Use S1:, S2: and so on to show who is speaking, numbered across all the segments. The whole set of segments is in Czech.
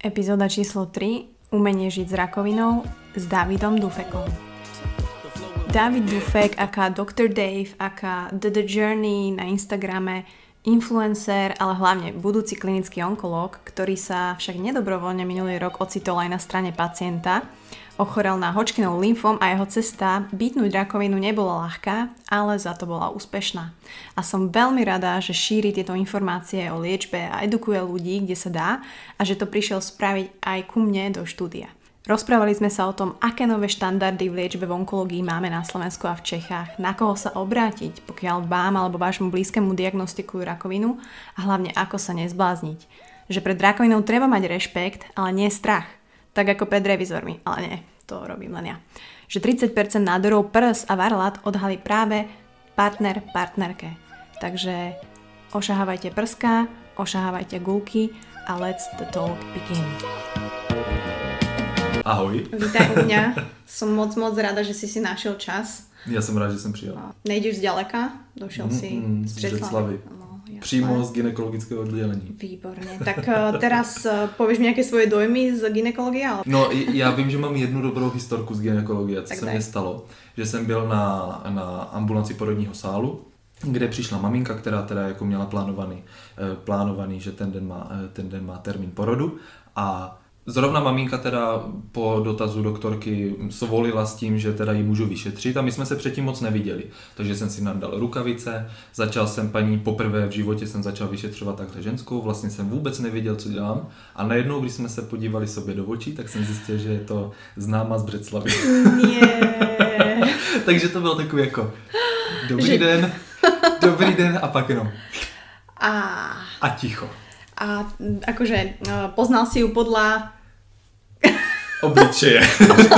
S1: Epizóda číslo 3 Umenie žiť s rakovinou s Davidom Dufekom. David Dufek, aká Dr. Dave, aká The, The Journey na Instagrame, influencer, ale hlavne budúci klinický onkológ, ktorý sa však nedobrovoľne minulý rok ocitol aj na strane pacienta, ochorel na Hodgkinov lymfom a jeho cesta bytnúť rakovinu nebola ľahká, ale za to bola úspešná. A som veľmi rada, že šíri tieto informácie o liečbe a edukuje ľudí, kde sa dá a že to prišiel spraviť aj ku mne do štúdia. Rozprávali sme sa o tom, aké nové štandardy v liečbe v onkológii máme na Slovensku a v Čechách, na koho sa obrátiť, pokiaľ vám alebo vášmu blízkemu diagnostikujú rakovinu a hlavne ako sa nezblázniť. Že pred rakovinou treba mať rešpekt, ale nie strach. Tak ako pred revizormi, ale nie, to robím len ja. Že 30% nádorov prs a varlat odhalí práve partner partnerke. Takže ošahávajte prská, ošahávajte gulky a let's the talk begin.
S2: Ahoj.
S1: Vítaj u mňa. Som moc, moc rada, že si si našiel čas.
S2: Já jsem rád, že jsem přijel.
S1: Nejdeš zďaleka, došiel
S2: Mm,
S1: si
S2: mm,
S1: z Břeclavy. No, jasné.
S2: Přímo z gynekologického oddělení.
S1: Výborne. Tak eh, teraz eh, povieš mi nejaké svoje dojmy z ginekologie? Ale...
S2: No, já vím, že mám jednu dobrou historku z gynekologie, co
S1: Tak
S2: se mně stalo. Že jsem byl na, na ambulanci porodního sálu, kde přišla maminka, která teda jako měla plánovaný, eh, plánovaný že ten den, má, ten den má termín porodu a Zrovna maminka teda po dotazu doktorky svolila s tím, že teda ji můžu vyšetřit a my jsme se předtím moc neviděli. Takže jsem si nadal rukavice, začal jsem paní poprvé v životě jsem začal vyšetřovat takhle ženskou, vlastně jsem vůbec nevěděl, co dělám a najednou, když jsme se podívali sobě do očí, tak jsem zjistil, že je to známa z Břeclavy.
S1: Nie.
S2: Takže to byl takový jako dobrý
S1: Že-
S2: den, dobrý den a pak jenom
S1: A,
S2: a ticho.
S1: a akože eh, poznal si ju podľa
S2: Obličeje.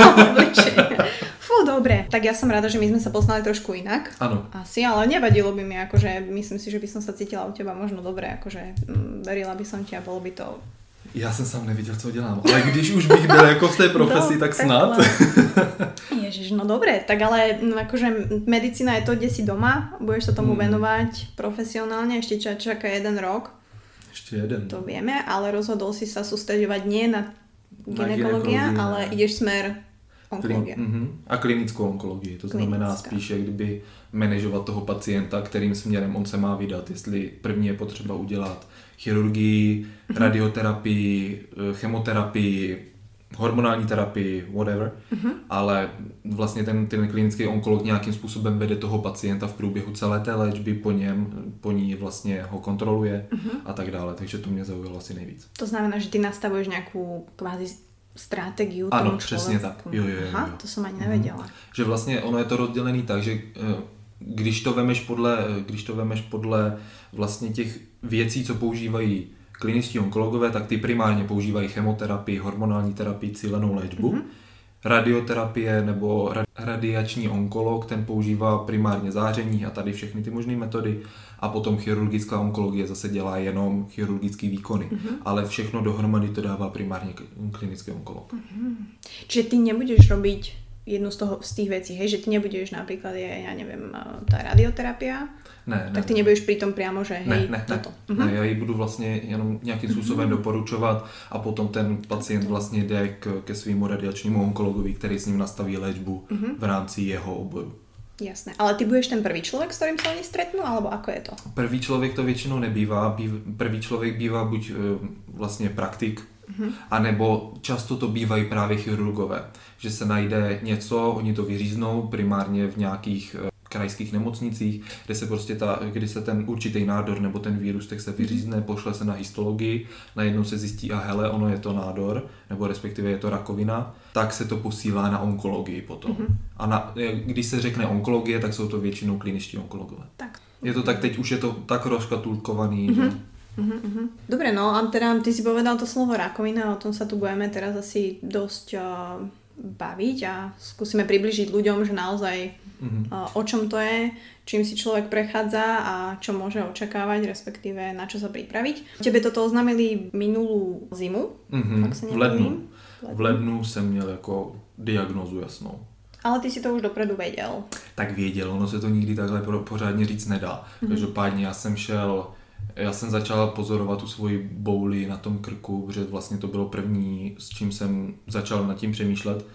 S1: obličeja. Fú, dobre. Tak ja som rada, že my sme sa poznali trošku inak.
S2: Ano.
S1: Asi, ale nevadilo by mi, akože myslím si, že by som sa cítila u teba možno dobre, akože mm, verila by som ti a bolo by to
S2: Já jsem sám nevěděl, co dělám, ale když už bych byl jako v té profesi,
S1: No,
S2: tak snad.
S1: Ježiš, no dobre, tak ale mm, akože medicína je to, kde si doma, budeš sa tomu
S2: Mm.
S1: venovať profesionálne, ešte ťa čaká jeden rok,
S2: Ještě jeden.
S1: to vieme, ale rozhodol si sa sústredovať nie na
S2: gynekologii,
S1: ale
S2: ne.
S1: ideš smer onkológia.
S2: Klin, mhm. A klinickou onkologii, to znamená
S1: Klinická.
S2: spíš, jak kdyby manažovat toho pacienta, kterým směrem on se má vydat, jestli první je potřeba udělat chirurgii,
S1: Mhm.
S2: radioterapii, eh, chemoterapii, hormonální terapii, whatever,
S1: Mhm.
S2: ale vlastně ten, ten klinický onkolog nějakým způsobem vede toho pacienta v průběhu celé té léčby, po něm, po ní vlastně ho kontroluje
S1: Mhm.
S2: a tak dále, takže to mě zaujalo asi nejvíc.
S1: To znamená, že ty nastavuješ nejakú kvázi stratégiu
S2: Ano,
S1: tomu
S2: přesně tak. Jo, jo, jo,
S1: Aha,
S2: jo.
S1: to som ani nevedela.
S2: že vlastně ono je to rozdělený tak, že eh, když to vemeš podle, eh, když to vemeš podle vlastně těch věcí, co používají kliničtí onkologové, tak ty primárně používají chemoterapii, hormonální terapii, cílenou léčbu.
S1: Mhm.
S2: Mm-hmm. Radioterapie nebo ra- radiační onkolog, ten používá primárně záření a tady všechny ty možné metody. A potom chirurgická onkologie zase dělá jenom chirurgické výkony.
S1: Mhm.
S2: Mm-hmm. Ale všechno dohromady to dává primárně klinický onkolog.
S1: Čiže ty nebudeš robiť jednu z, toho, z tých vecí, hej, že ty nebudeš napríklad, je, ja neviem, eh, tá radioterapia,
S2: Ne,
S1: tak ty nebudeš pri tom priamo, že hej,
S2: Ne, ne, ne.
S1: Mhm.
S2: ne, já ji budu vlastně jenom nějakým způsobem doporučovat a potom ten pacient vlastně jde k, ke svýmu radiačnímu onkologovi, který s ním nastaví léčbu v rámci jeho oboru.
S1: Jasné. Ale ty budeš ten prvý človek, s ktorým sa oni stretnú, alebo ako je to?
S2: Prvý člověk to většinou nebývá, býv, prvý člověk bývá buď e, vlastně praktik, anebo často to bývají právě chirurgové, že se najde něco, oni to vyříznou primárně v nějakých e, krajských nemocnicích, kde se prostě ta, kdy se ten určitý nádor nebo ten vírus tak se vyřízne, pošle se na histologii, najednou se zjistí, a hele, ono je to nádor, nebo respektive je to rakovina, tak se to posílá na onkologii potom. A na, e, když se řekne onkologie, tak jsou to většinou kliničtí onkologové.
S1: Tak.
S2: Je to tak, teď už je to tak rozkatulkovaný, mm-hmm. že
S1: Mhm, mhm. Dobre, no a teda ty si povedal to slovo rakovina, o tom sa tu budeme teraz asi dosť uh, baviť a skúsime približiť ľuďom, že naozaj
S2: Mhm.
S1: uh, o čom to je, čím si človek prechádza a čo môže očakávať, respektíve na čo sa pripraviť. Tebe toto oznámili minulú zimu,
S2: Mhm,
S1: ak sa
S2: v lednu. V lednu jsem měl jako diagnózu jasnou.
S1: Ale ty si to už dopredu vedel.
S2: Tak věděl, ono se to nikdy takhle pořádně říct nedá.
S1: Mhm.
S2: Každopádně já jsem šel Já jsem začal pozorovat tu svoji bouli na tom krku, protože vlastně to bylo první, s čím jsem začal nad tím přemýšlet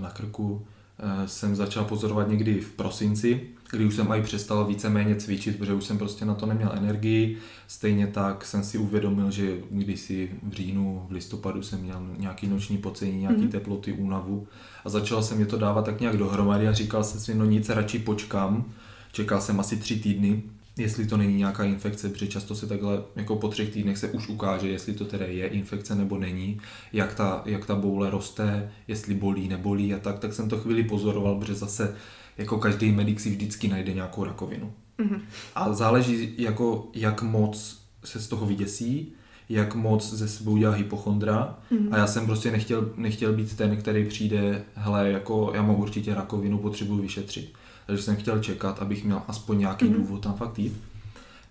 S2: na krku. Eh, jsem začal pozorovat někdy v prosinci, kdy už jsem i přestal víceméně cvičit, protože už jsem prostě na to neměl energii. Stejně tak jsem si uvědomil, že když si v říjnu, v listopadu jsem měl nějaký noční pocení, nějaký mm-hmm. teploty, únavu a začal jsem mě to dávat tak nějak dohromady a říkal jsem si, no nic, radši počkám. Čekal jsem asi tři týdny, jestli to není nějaká infekce, protože často se takhle jako po třech týdnech se už ukáže, jestli to tedy je infekce nebo není, jak ta, jak ta boule roste, jestli bolí, nebolí a tak, tak jsem to chvíli pozoroval, protože zase jako každý medic si vždycky najde nějakou rakovinu. Mm-hmm. A záleží, jako, jak moc se z toho vyděsí, jak moc ze sebou dělá hypochondra mm-hmm. a já jsem prostě nechtěl, nechtěl být ten, který přijde, hele, jako já mám určitě rakovinu, potřebuji vyšetřit takže jsem chtěl čekat, abych měl aspoň nějaký mm-hmm. důvod tam fakt jít.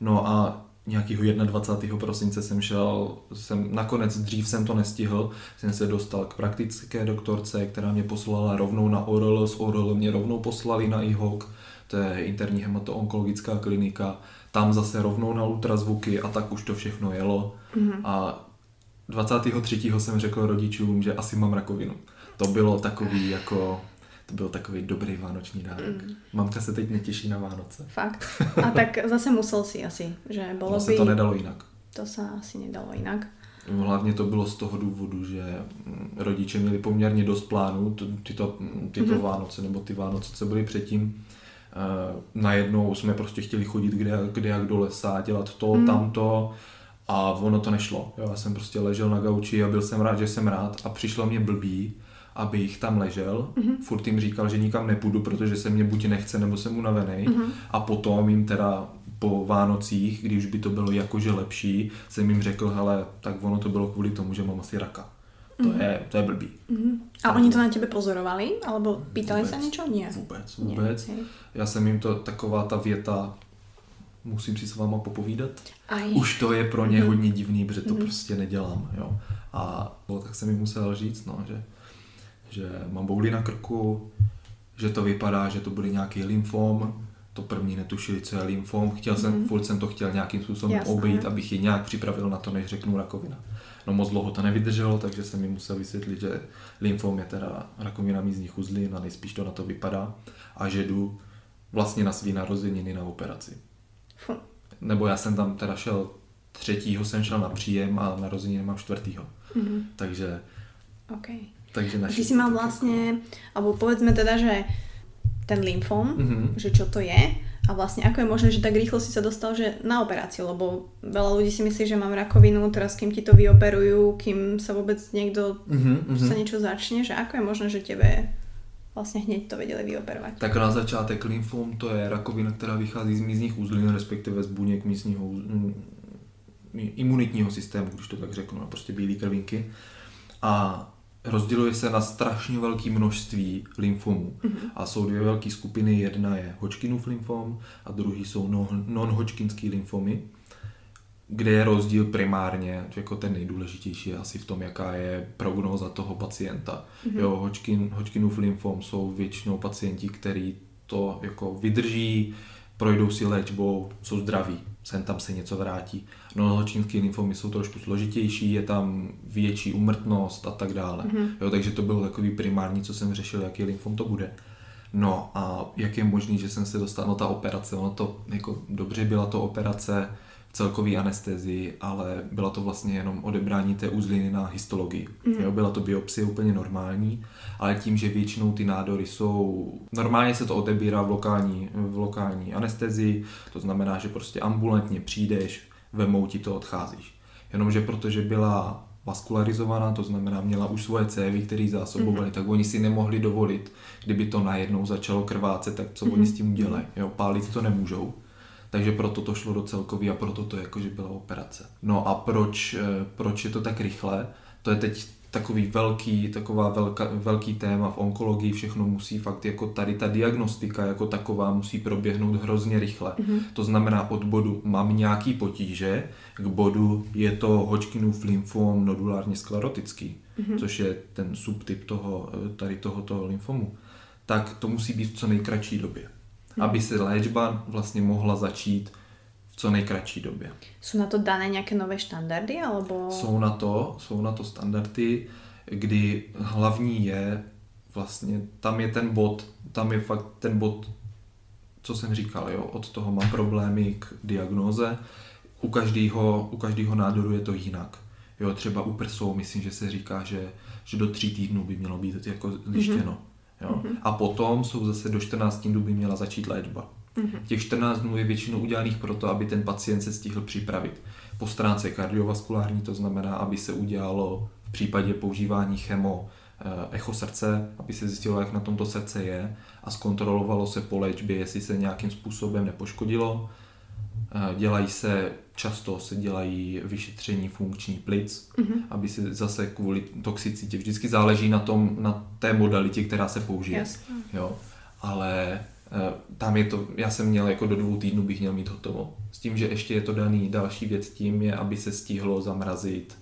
S2: No a nějakého 21. prosince jsem šel, jsem, nakonec dřív jsem to nestihl, jsem se dostal k praktické doktorce, která mě poslala rovnou na ORL, z ORL mě rovnou poslali na IHOK, to je interní hematoonkologická klinika, tam zase rovnou na ultrazvuky a tak už to všechno jelo. Mm-hmm. A 23. jsem řekl rodičům, že asi mám rakovinu. To bylo takový jako to byl takový dobrý vánoční dárek. Mm. Mamka se teď netěší na Vánoce.
S1: Fakt. A tak zase musel si asi, že bylo
S2: Vlastně by... to nedalo jinak.
S1: To se asi nedalo jinak.
S2: No, hlavně to bylo z toho důvodu, že mm, rodiče měli poměrně dost plánů, tyto, tyto mm-hmm. Vánoce nebo ty Vánoce, co byly předtím. Uh, najednou jsme prostě chtěli chodit kde, kde jak do lesa, dělat to, mm. tamto a ono to nešlo. Jo, já jsem prostě ležel na gauči a byl jsem rád, že jsem rád a přišlo mě blbý, abych tam ležel. Mm-hmm. Furt jim říkal, že nikam nepůjdu, protože se mě buď nechce, nebo jsem unavený. Mm-hmm. A potom jim teda po Vánocích, když by to bylo jakože lepší, jsem jim řekl, hele, tak ono to bylo kvůli tomu, že mám asi raka. To, mm-hmm. je, to je blbý.
S1: Mm-hmm. A oni to na tebe pozorovali? Alebo pýtali vůbec, se něco? Nie.
S2: Vůbec, vůbec. Nie, Já jsem jim to, taková ta věta, musím si s váma popovídat. Aj. Už to je pro ně mm-hmm. hodně divný, protože to mm-hmm. prostě nedělám. Jo. A no, tak jsem jim musel říct, no, že že mám bouli na krku, že to vypadá, že to bude nějaký lymfom, to první netušili, co je lymfom, chtěl jsem, mm. furt jsem to chtěl nějakým způsobem Jasné. obejít, abych je nějak připravil na to, než řeknu rakovina. No moc dlouho to nevydrželo, takže jsem mi musel vysvětlit, že lymfom je teda rakovina mízních uzlin a nejspíš to na to vypadá a že jdu vlastně na svý narozeniny na operaci. Fuh. Nebo já jsem tam teda šel třetího jsem šel na příjem a narozeniny mám čtvrtýho. Mm. Takže
S1: okay. Takže naši Ty si mal vlastne, alebo povedzme teda, že ten lymfom, mm-hmm. že čo to je a vlastne ako je možné, že tak rýchlo si sa dostal že na operáciu, lebo veľa ľudí si myslí, že mám rakovinu, teraz kým ti to vyoperujú, kým sa vôbec niekto mm-hmm. sa niečo začne, že ako je možné, že tebe vlastně hneď to věděli vyoperovat.
S2: Tak na začátek lymfom to je rakovina, která vychází z mízních uzlin, respektive z buněk mízního mm, imunitního systému, když to tak řeknu, no, prostě bílé krvinky. A rozděluje se na strašně velké množství lymfomů. Mm-hmm. A jsou dvě velké skupiny. Jedna je Hodgkinův lymfom a druhý jsou non-Hodgkinský lymfomy, kde je rozdíl primárně, jako ten nejdůležitější je asi v tom, jaká je prognóza toho pacienta. Mm-hmm. Jo, Hodgkin, Hodgkinův lymfom jsou většinou pacienti, kteří to jako vydrží, projdou si léčbou, jsou zdraví sem tam se něco vrátí. No, čínské lymfomy jsou trošku složitější, je tam větší umrtnost a tak dále. Mm-hmm. Jo, takže to bylo takový primární, co jsem řešil, jaký lymfom to bude. No a jak je možný, že jsem se dostal, no ta operace, ono to jako dobře byla to operace, celkový anestezii, ale byla to vlastně jenom odebrání té uzliny na histologii. Mm. Jo, byla to biopsie úplně normální, ale tím, že většinou ty nádory jsou... Normálně se to odebírá v lokální, v lokální anestezii, to znamená, že prostě ambulantně přijdeš, vemou ti to, odcházíš. Jenomže protože byla vaskularizovaná, to znamená měla už svoje cévy, které zásobovali, mm-hmm. tak oni si nemohli dovolit, kdyby to najednou začalo krvácet, tak co mm-hmm. oni s tím udělají. Jo, pálit to nemůžou takže proto to šlo do celkový a proto to jakože byla operace. No a proč, eh, proč je to tak rychle? To je teď takový velký, taková velká, velký téma v onkologii, všechno musí fakt jako tady ta diagnostika jako taková musí proběhnout hrozně rychle. Mm-hmm. To znamená od bodu mám nějaký potíže k bodu je to Hodgkinův lymfom nodulárně sklerotický, mm-hmm. což je ten subtyp toho, tady tohoto lymfomu. Tak to musí být v co nejkratší době aby se léčba vlastně mohla začít co nejkratší době.
S1: Jsou na to dané nějaké nové štandardy? Alebo...
S2: Jsou na to, jsou na to standardy, kdy hlavní je vlastně, tam je ten bod, tam je fakt ten bod, co jsem říkal, jo, od toho mám problémy k diagnóze, u každého, u každého nádoru je to jinak. Jo, třeba u prsou, myslím, že se říká, že, že do tří týdnů by mělo být jako zjištěno. Mm-hmm. Jo. Mm-hmm. A potom jsou zase do 14 dnů by měla začít léčba. Mm-hmm. Těch 14 dnů je většinou udělaných proto, aby ten pacient se stihl připravit. Po stránce kardiovaskulární to znamená, aby se udělalo v případě používání chemo eh, echo srdce, aby se zjistilo, jak na tomto srdce je a zkontrolovalo se po léčbě, jestli se nějakým způsobem nepoškodilo. Eh, dělají se, často se dělají vyšetření funkční plic, mm-hmm. aby se zase kvůli toxicitě, vždycky záleží na tom, na té modalitě, která se použije.
S1: Jasně.
S2: Jo. Ale tam je to, já jsem měl jako do dvou týdnů bych měl mít hotovo. S tím, že ještě je to daný další věc tím je, aby se stihlo zamrazit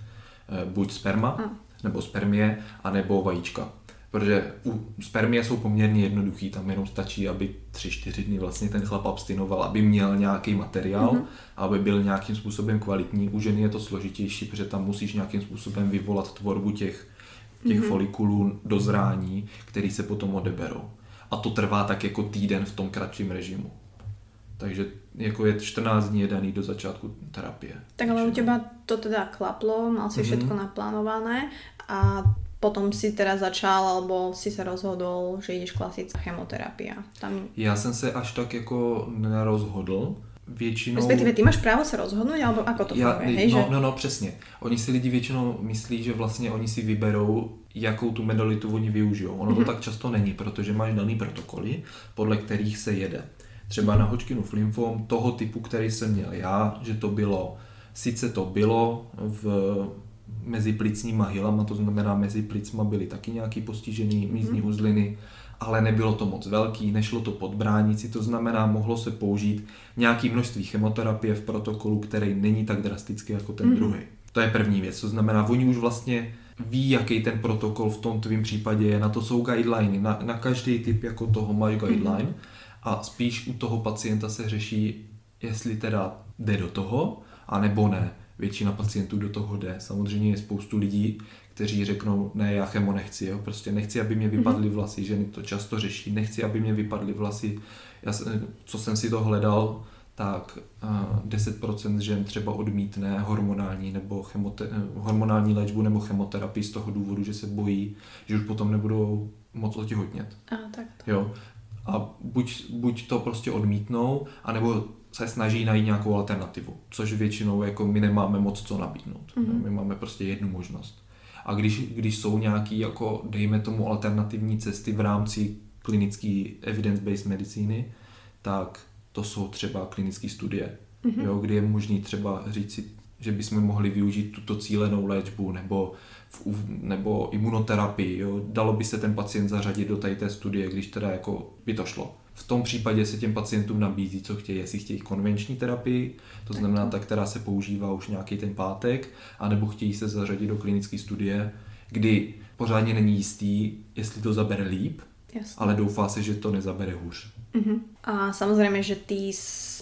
S2: eh, buď sperma, mm. nebo spermie, anebo vajíčka. Protože u spermie jsou poměrně jednoduchý, tam jenom stačí, aby tři čtyři dny vlastně ten chlap abstinoval, aby měl nějaký materiál, mm-hmm. aby byl nějakým způsobem kvalitní. U ženy je to složitější, protože tam musíš nějakým způsobem vyvolat tvorbu těch, těch mm-hmm. folikulů do zrání, který se potom odeberou a to trvá tak jako týden v tom kratším režimu. Takže jako je 14 dní je daný do začátku terapie.
S1: Tak ale u těba to teda klaplo, mal si mm-hmm. všetko naplánované a potom si teda začal, alebo si se rozhodl, že jdeš klasická chemoterapia. Tam...
S2: Já jsem se až tak jako nerozhodl, většinou...
S1: Respektive ty máš právo se rozhodnout, alebo ako to funguje,
S2: hej, no, že? no, no, přesně. Oni si lidi většinou myslí, že vlastně oni si vyberou, jakou tu medalitu oni využijou. Ono to mhm. tak často není, protože máš daný protokoly, podle kterých se jede. Třeba na Hodgkinu lymfom toho typu, který jsem měl já, že to bylo, sice to bylo v mezi plicníma hilama, to znamená mezi plicma byly taky nějaký postižený mízní mm. uzliny, ale nebylo to moc velký, nešlo to pod bránici, to znamená, mohlo se použít nějaký množství chemoterapie v protokolu, který není tak drastický jako ten mm. druhý. To je první věc, to znamená, oni už vlastně ví, jaký ten protokol v tom tvém případě je, na to jsou guideliny, na, na každý typ jako toho máš guideline mm. a spíš u toho pacienta se řeší, jestli teda jde do toho, anebo ne. Většina pacientů do toho jde. Samozřejmě je spoustu lidí, kteří řeknou, ne, já chemo nechci, jo, prostě nechci, aby mě vypadly mhm. vlasy, ženy to často řeší, nechci, aby mě vypadly vlasy, já, co jsem si to hledal, tak uh, 10% žen třeba odmítne hormonální nebo chemote- hormonální léčbu nebo chemoterapii z toho důvodu, že se bojí, že už potom nebudou moc otěhotnět.
S1: A, tak to.
S2: Jo. A buď, buď to prostě odmítnou, anebo se snaží najít nějakou alternativu, což většinou jako my nemáme moc co nabídnout. Mm-hmm. My máme prostě jednu možnost. A když, když jsou nějaký, jako dejme tomu, alternativní cesty v rámci klinické evidence-based medicíny, tak to jsou třeba klinické studie, mm-hmm. jo, kdy je možný třeba říct si, že bychom mohli využít tuto cílenou léčbu nebo, v, nebo imunoterapii. Jo. Dalo by se ten pacient zařadit do té studie, když teda jako by to šlo. V tom případě se těm pacientům nabízí, co chtějí, jestli chtějí konvenční terapii, to znamená ta, která se používá už nějaký ten pátek, anebo chtějí se zařadit do klinické studie, kdy pořádně není jistý, jestli to zabere líp, Jasne. ale doufá se, že to nezabere hůř.
S1: Uh-huh. A samozrejme, že ty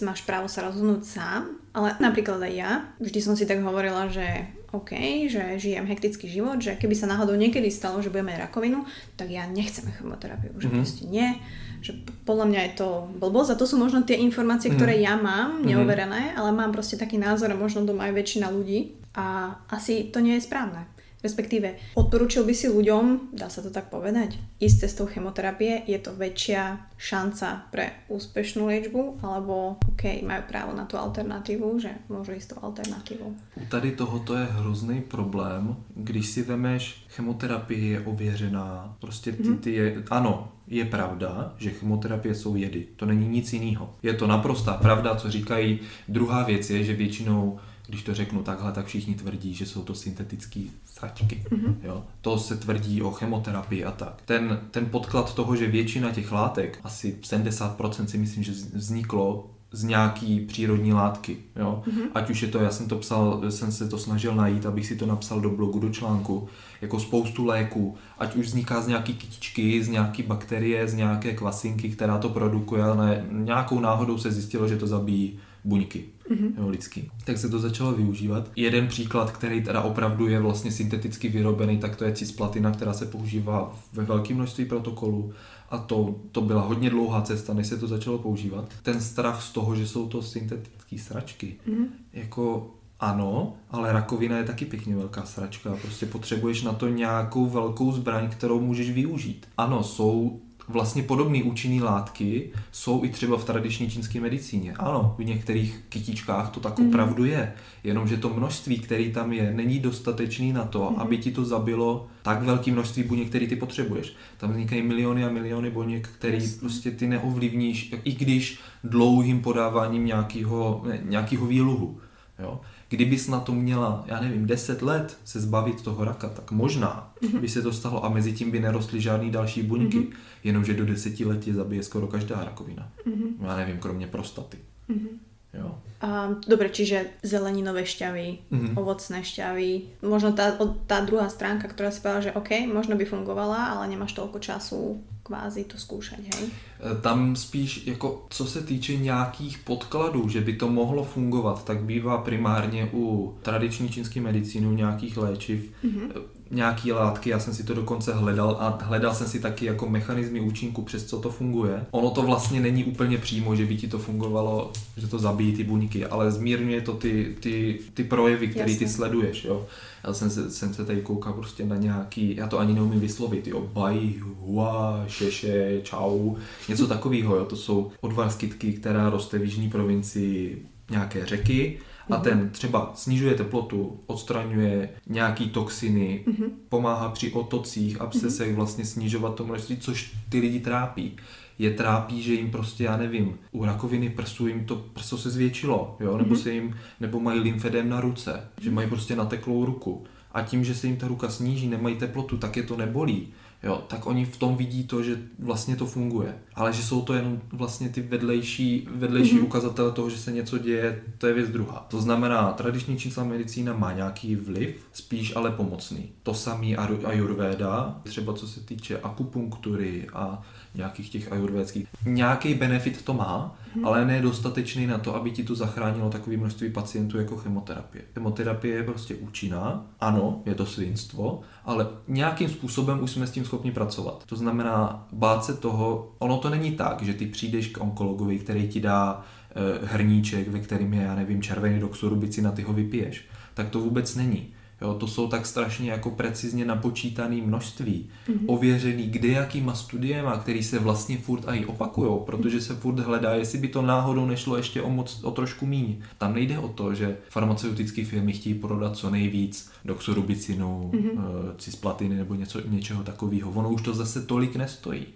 S1: máš právo sa rozhodnúť sám, ale napríklad aj ja, vždy som si tak hovorila, že OK, že žijem hektický život, že keby sa náhodou niekedy stalo, že budeme rakovinu, tak ja nechcem chemoterapiu, že mm-hmm. proste nie, že podľa mňa je to blbosť a to sú možno tie informácie, mm-hmm. ktoré ja mám, mhm. neoverené, mm-hmm. ale mám proste taký názor a možno to má aj väčšina ľudí a asi to nie je správne. Respektíve, odporúčil by si ľuďom, dá sa to tak povedať, ísť cestou chemoterapie, je to väčšia šanca pre úspešnú liečbu, alebo OK, majú právo na tú alternatívu, že môžu ísť tou alternatívou.
S2: U tady tohoto je hrozný problém, když si vemeš, chemoterapie je ověřená, prostě ty, mhm. ty je, ano, je pravda, že chemoterapie jsou jedy, to není nic jiného. Je to naprostá pravda, co říkají. Druhá věc je, že většinou když to řeknu takhle, tak všichni tvrdí, že jsou to syntetické sačky. Mm-hmm. Jo? To se tvrdí o chemoterapii a tak. Ten, ten podklad toho, že většina těch látek, asi 70% si myslím, že vzniklo z nějaký přírodní látky. Jo? Mm-hmm. Ať už je to, já jsem to psal, jsem se to snažil najít, abych si to napsal do blogu, do článku, jako spoustu léků, ať už vzniká z nějaký kytičky, z nějaký bakterie, z nějaké kvasinky, která to produkuje, ale nějakou náhodou se zjistilo, že to zabíjí buňky mm-hmm. jo, lidský. Tak se to začalo využívat. Jeden příklad, který teda opravdu je vlastně synteticky vyrobený, tak to je cisplatina, která se používá ve velké množství protokolů a to, to byla hodně dlouhá cesta, než se to začalo používat. Ten strach z toho, že jsou to syntetické sračky, mm-hmm. jako ano, ale rakovina je taky pěkně velká sračka. Prostě potřebuješ na to nějakou velkou zbraň, kterou můžeš využít. Ano, jsou vlastně podobné účinné látky jsou i třeba v tradiční čínské medicíně. Ano, v některých kytičkách to tak mm. opravdu je, jenomže to množství, které tam je, není dostatečný na to, mm. aby ti to zabilo tak velké množství buněk, který ty potřebuješ. Tam vznikají miliony a miliony buněk, který Jasně. prostě ty neovlivníš, i když dlouhým podáváním nějakého, nějakého výluhu. Jo? Kdybys na to měla, já nevím, 10 let se zbavit toho raka, tak možná mm-hmm. by se to stalo a mezi tím by nerostly žádný další buňky, mm-hmm. jenomže do 10 let je zabije skoro každá rakovina. Mm-hmm. Já nevím, kromě prostaty. Mm-hmm. Jo.
S1: A, dobre, čiže zeleninové šťavy, mm-hmm. ovocné šťavy, možno tá, tá druhá stránka, ktorá si povedala, že OK, možno by fungovala, ale nemáš toľko času kvázi to zkoušet, hej?
S2: E, tam spíš, jako co se týče nějakých podkladů, že by to mohlo fungovat, tak bývá primárně u tradiční čínské medicíny, u nějakých léčiv, mm-hmm. Nějaký látky, já jsem si to dokonce hledal a hledal jsem si taky jako mechanizmy účinku, přes co to funguje. Ono to vlastně není úplně přímo, že by ti to fungovalo, že to zabíjí ty buňky, ale zmírňuje to ty, ty, ty projevy, které ty sleduješ, jo. Já jsem se, jsem se tady koukal prostě na nějaký, já to ani neumím vyslovit, jo, bai, hua, šeše, čau, něco takového, jo, to jsou odvar kytky, která roste v jižní provincii nějaké řeky a ten třeba snižuje teplotu, odstraňuje nějaký toxiny, mm-hmm. pomáhá při otocích, abscesech mm-hmm. vlastně snižovat to množství, což ty lidi trápí je trápí, že jim prostě, já nevím, u rakoviny prsu jim to prso se zvětšilo, jo, nebo mm-hmm. se jim, nebo mají lymfedem na ruce, že mají prostě nateklou ruku. A tím, že se jim ta ruka sníží, nemají teplotu, tak je to nebolí jo, tak oni v tom vidí to, že vlastně to funguje. Ale že jsou to jenom vlastně ty vedlejší, vedlejší mm-hmm. ukazatele toho, že se něco děje, to je věc druhá. To znamená, tradiční čísla medicína má nějaký vliv, spíš ale pomocný. To samý ayurveda, třeba co se týče akupunktury a nějakých těch ayurvédských. Nějaký benefit to má, hmm. ale ne dostatečný na to, aby ti to zachránilo takové množství pacientů jako chemoterapie. Chemoterapie je prostě účinná, ano, je to svinstvo, ale nějakým způsobem už jsme s tím schopni pracovat. To znamená, bát se toho, ono to není tak, že ty přijdeš k onkologovi, který ti dá e, hrníček, ve kterým je, já nevím, červený doxorubici, na ty ho vypiješ. Tak to vůbec není. Jo, to jsou tak strašně jako precizně napočítané množství, mm-hmm. ověřený kde jakýma studiema, který se vlastně furt i opakujou, protože se furt hledá, jestli by to náhodou nešlo ještě o, moc, o trošku míň. Tam nejde o to, že farmaceutické firmy chtějí prodat co nejvíc doxorubicinu, mm-hmm. cisplatiny nebo něco, něčeho takového. Ono už to zase tolik nestojí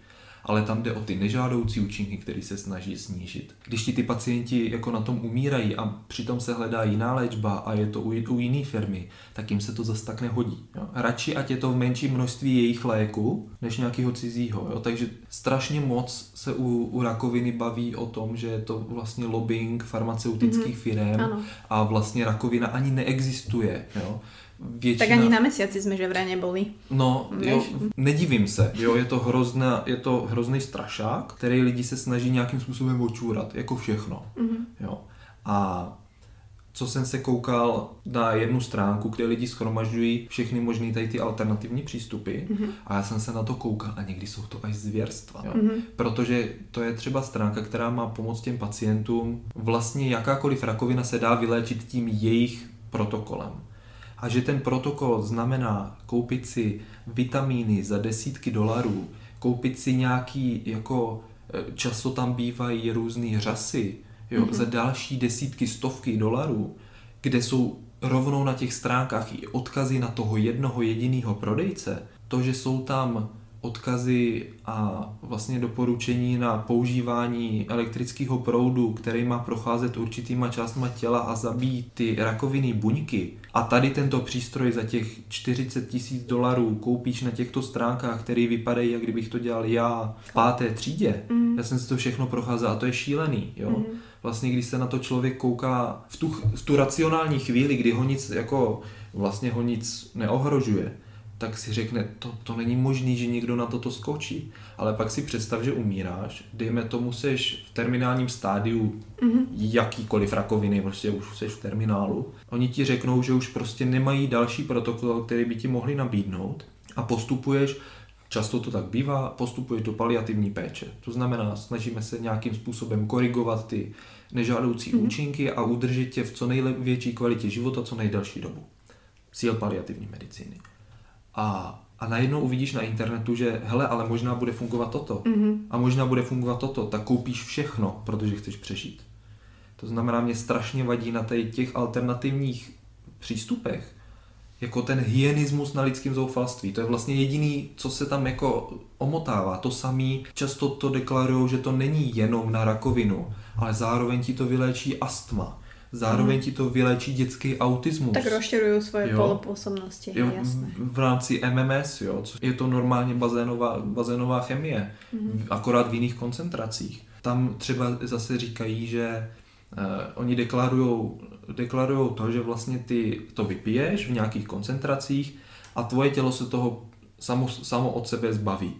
S2: ale tam jde o ty nežádoucí účinky, které se snaží snížit. Když ti ty pacienti jako na tom umírají a přitom se hledá jiná léčba a je to u, u jiné firmy, tak jim se to zase tak nehodí. Jo. Radši, ať je to v menším množství jejich léku, než nějakého cizího. Jo. Takže strašně moc se u, u rakoviny baví o tom, že je to vlastně lobbying farmaceutických mm-hmm. firm ano. a vlastně rakovina ani neexistuje. Jo
S1: většina... Tak ani na mesiaci jsme že vraj neboli.
S2: No, jo, nedivím se, jo, je to, hrozná, je to hrozný strašák, který lidi se snaží nějakým způsobem očůrat, jako všechno. Mm-hmm. Jo. A co jsem se koukal na jednu stránku, kde lidi schromažďují všechny možné tady ty alternativní přístupy mm-hmm. a já jsem se na to koukal a někdy jsou to až zvěrstva. Jo? Mm-hmm. Protože to je třeba stránka, která má pomoct těm pacientům. Vlastně jakákoliv rakovina se dá vyléčit tím jejich protokolem a že ten protokol znamená koupit si vitamíny za desítky dolarů, koupit si nějaký, jako e, často tam bývají různé řasy, jo, mm-hmm. za další desítky, stovky dolarů, kde jsou rovnou na těch stránkách i odkazy na toho jednoho jediného prodejce, to, že jsou tam odkazy a vlastně doporučení na používání elektrického proudu, který má procházet určitýma částma těla a zabít ty rakovinné buňky. A tady tento přístroj za těch 40 tisíc dolarů koupíš na těchto stránkách, které vypadají, jak kdybych to dělal já v páté třídě. Mm. Já jsem si to všechno procházel a to je šílený. Jo? Mm. Vlastně, když se na to člověk kouká v tu, v tu racionální chvíli, kdy ho nic jako vlastně ho nic neohrožuje, tak si řekne, to, to není možný, že někdo na toto skočí. Ale pak si představ, že umíráš, dejme tomu, seš v terminálním stádiu mm-hmm. jakýkoliv rakoviny, prostě už seš v terminálu. Oni ti řeknou, že už prostě nemají další protokol, který by ti mohli nabídnout a postupuješ Často to tak bývá, postupuješ do paliativní péče. To znamená, snažíme se nějakým způsobem korigovat ty nežádoucí mm-hmm. účinky a udržet tě v co největší kvalitě života co nejdelší dobu. Cíl paliativní medicíny. A, a najednou uvidíš na internetu, že hele, ale možná bude fungovat toto. Mm-hmm. A možná bude fungovat toto. Tak koupíš všechno, protože chceš přežít. To znamená, mě strašně vadí na těch alternativních přístupech, jako ten hyenismus na lidském zoufalství. To je vlastně jediný, co se tam jako omotává. To samý často to deklarují, že to není jenom na rakovinu, ale zároveň ti to vyléčí astma. Zároveň mm. ti to vyléčí dětský autismus.
S1: Tak rozširují svoje jo. polopůsobnosti, jo, jasné.
S2: V rámci MMS, jo, je to normálně bazénová, bazénová chemie, mm. akorát v jiných koncentracích. Tam třeba zase říkají, že uh, oni deklarují deklarujou to, že vlastně ty to vypiješ v nějakých koncentracích a tvoje tělo se toho samo, samo od sebe zbaví.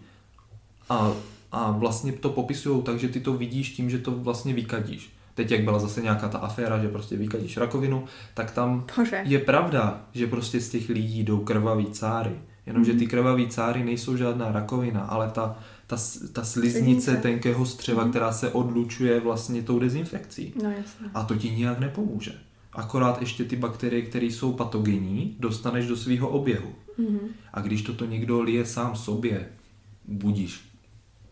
S2: A, a vlastně to popisují tak, že ty to vidíš tím, že to vlastně vykadíš. Teď, jak byla zase nějaká ta aféra, že prostě vykadíš rakovinu, tak tam
S1: Bože.
S2: je pravda, že prostě z těch lidí jdou krvaví cáry. Jenomže ty mhm. krvaví cáry nejsou žádná rakovina, ale ta, ta, ta sliznice tenkého střeva, mm. která se odlučuje vlastně tou dezinfekcí.
S1: No, jasně.
S2: A to ti nijak nepomůže akorát ještě ty bakterie, které jsou patogenní, dostaneš do svého oběhu. Mm-hmm. A když toto někdo lije sám sobě, budíš,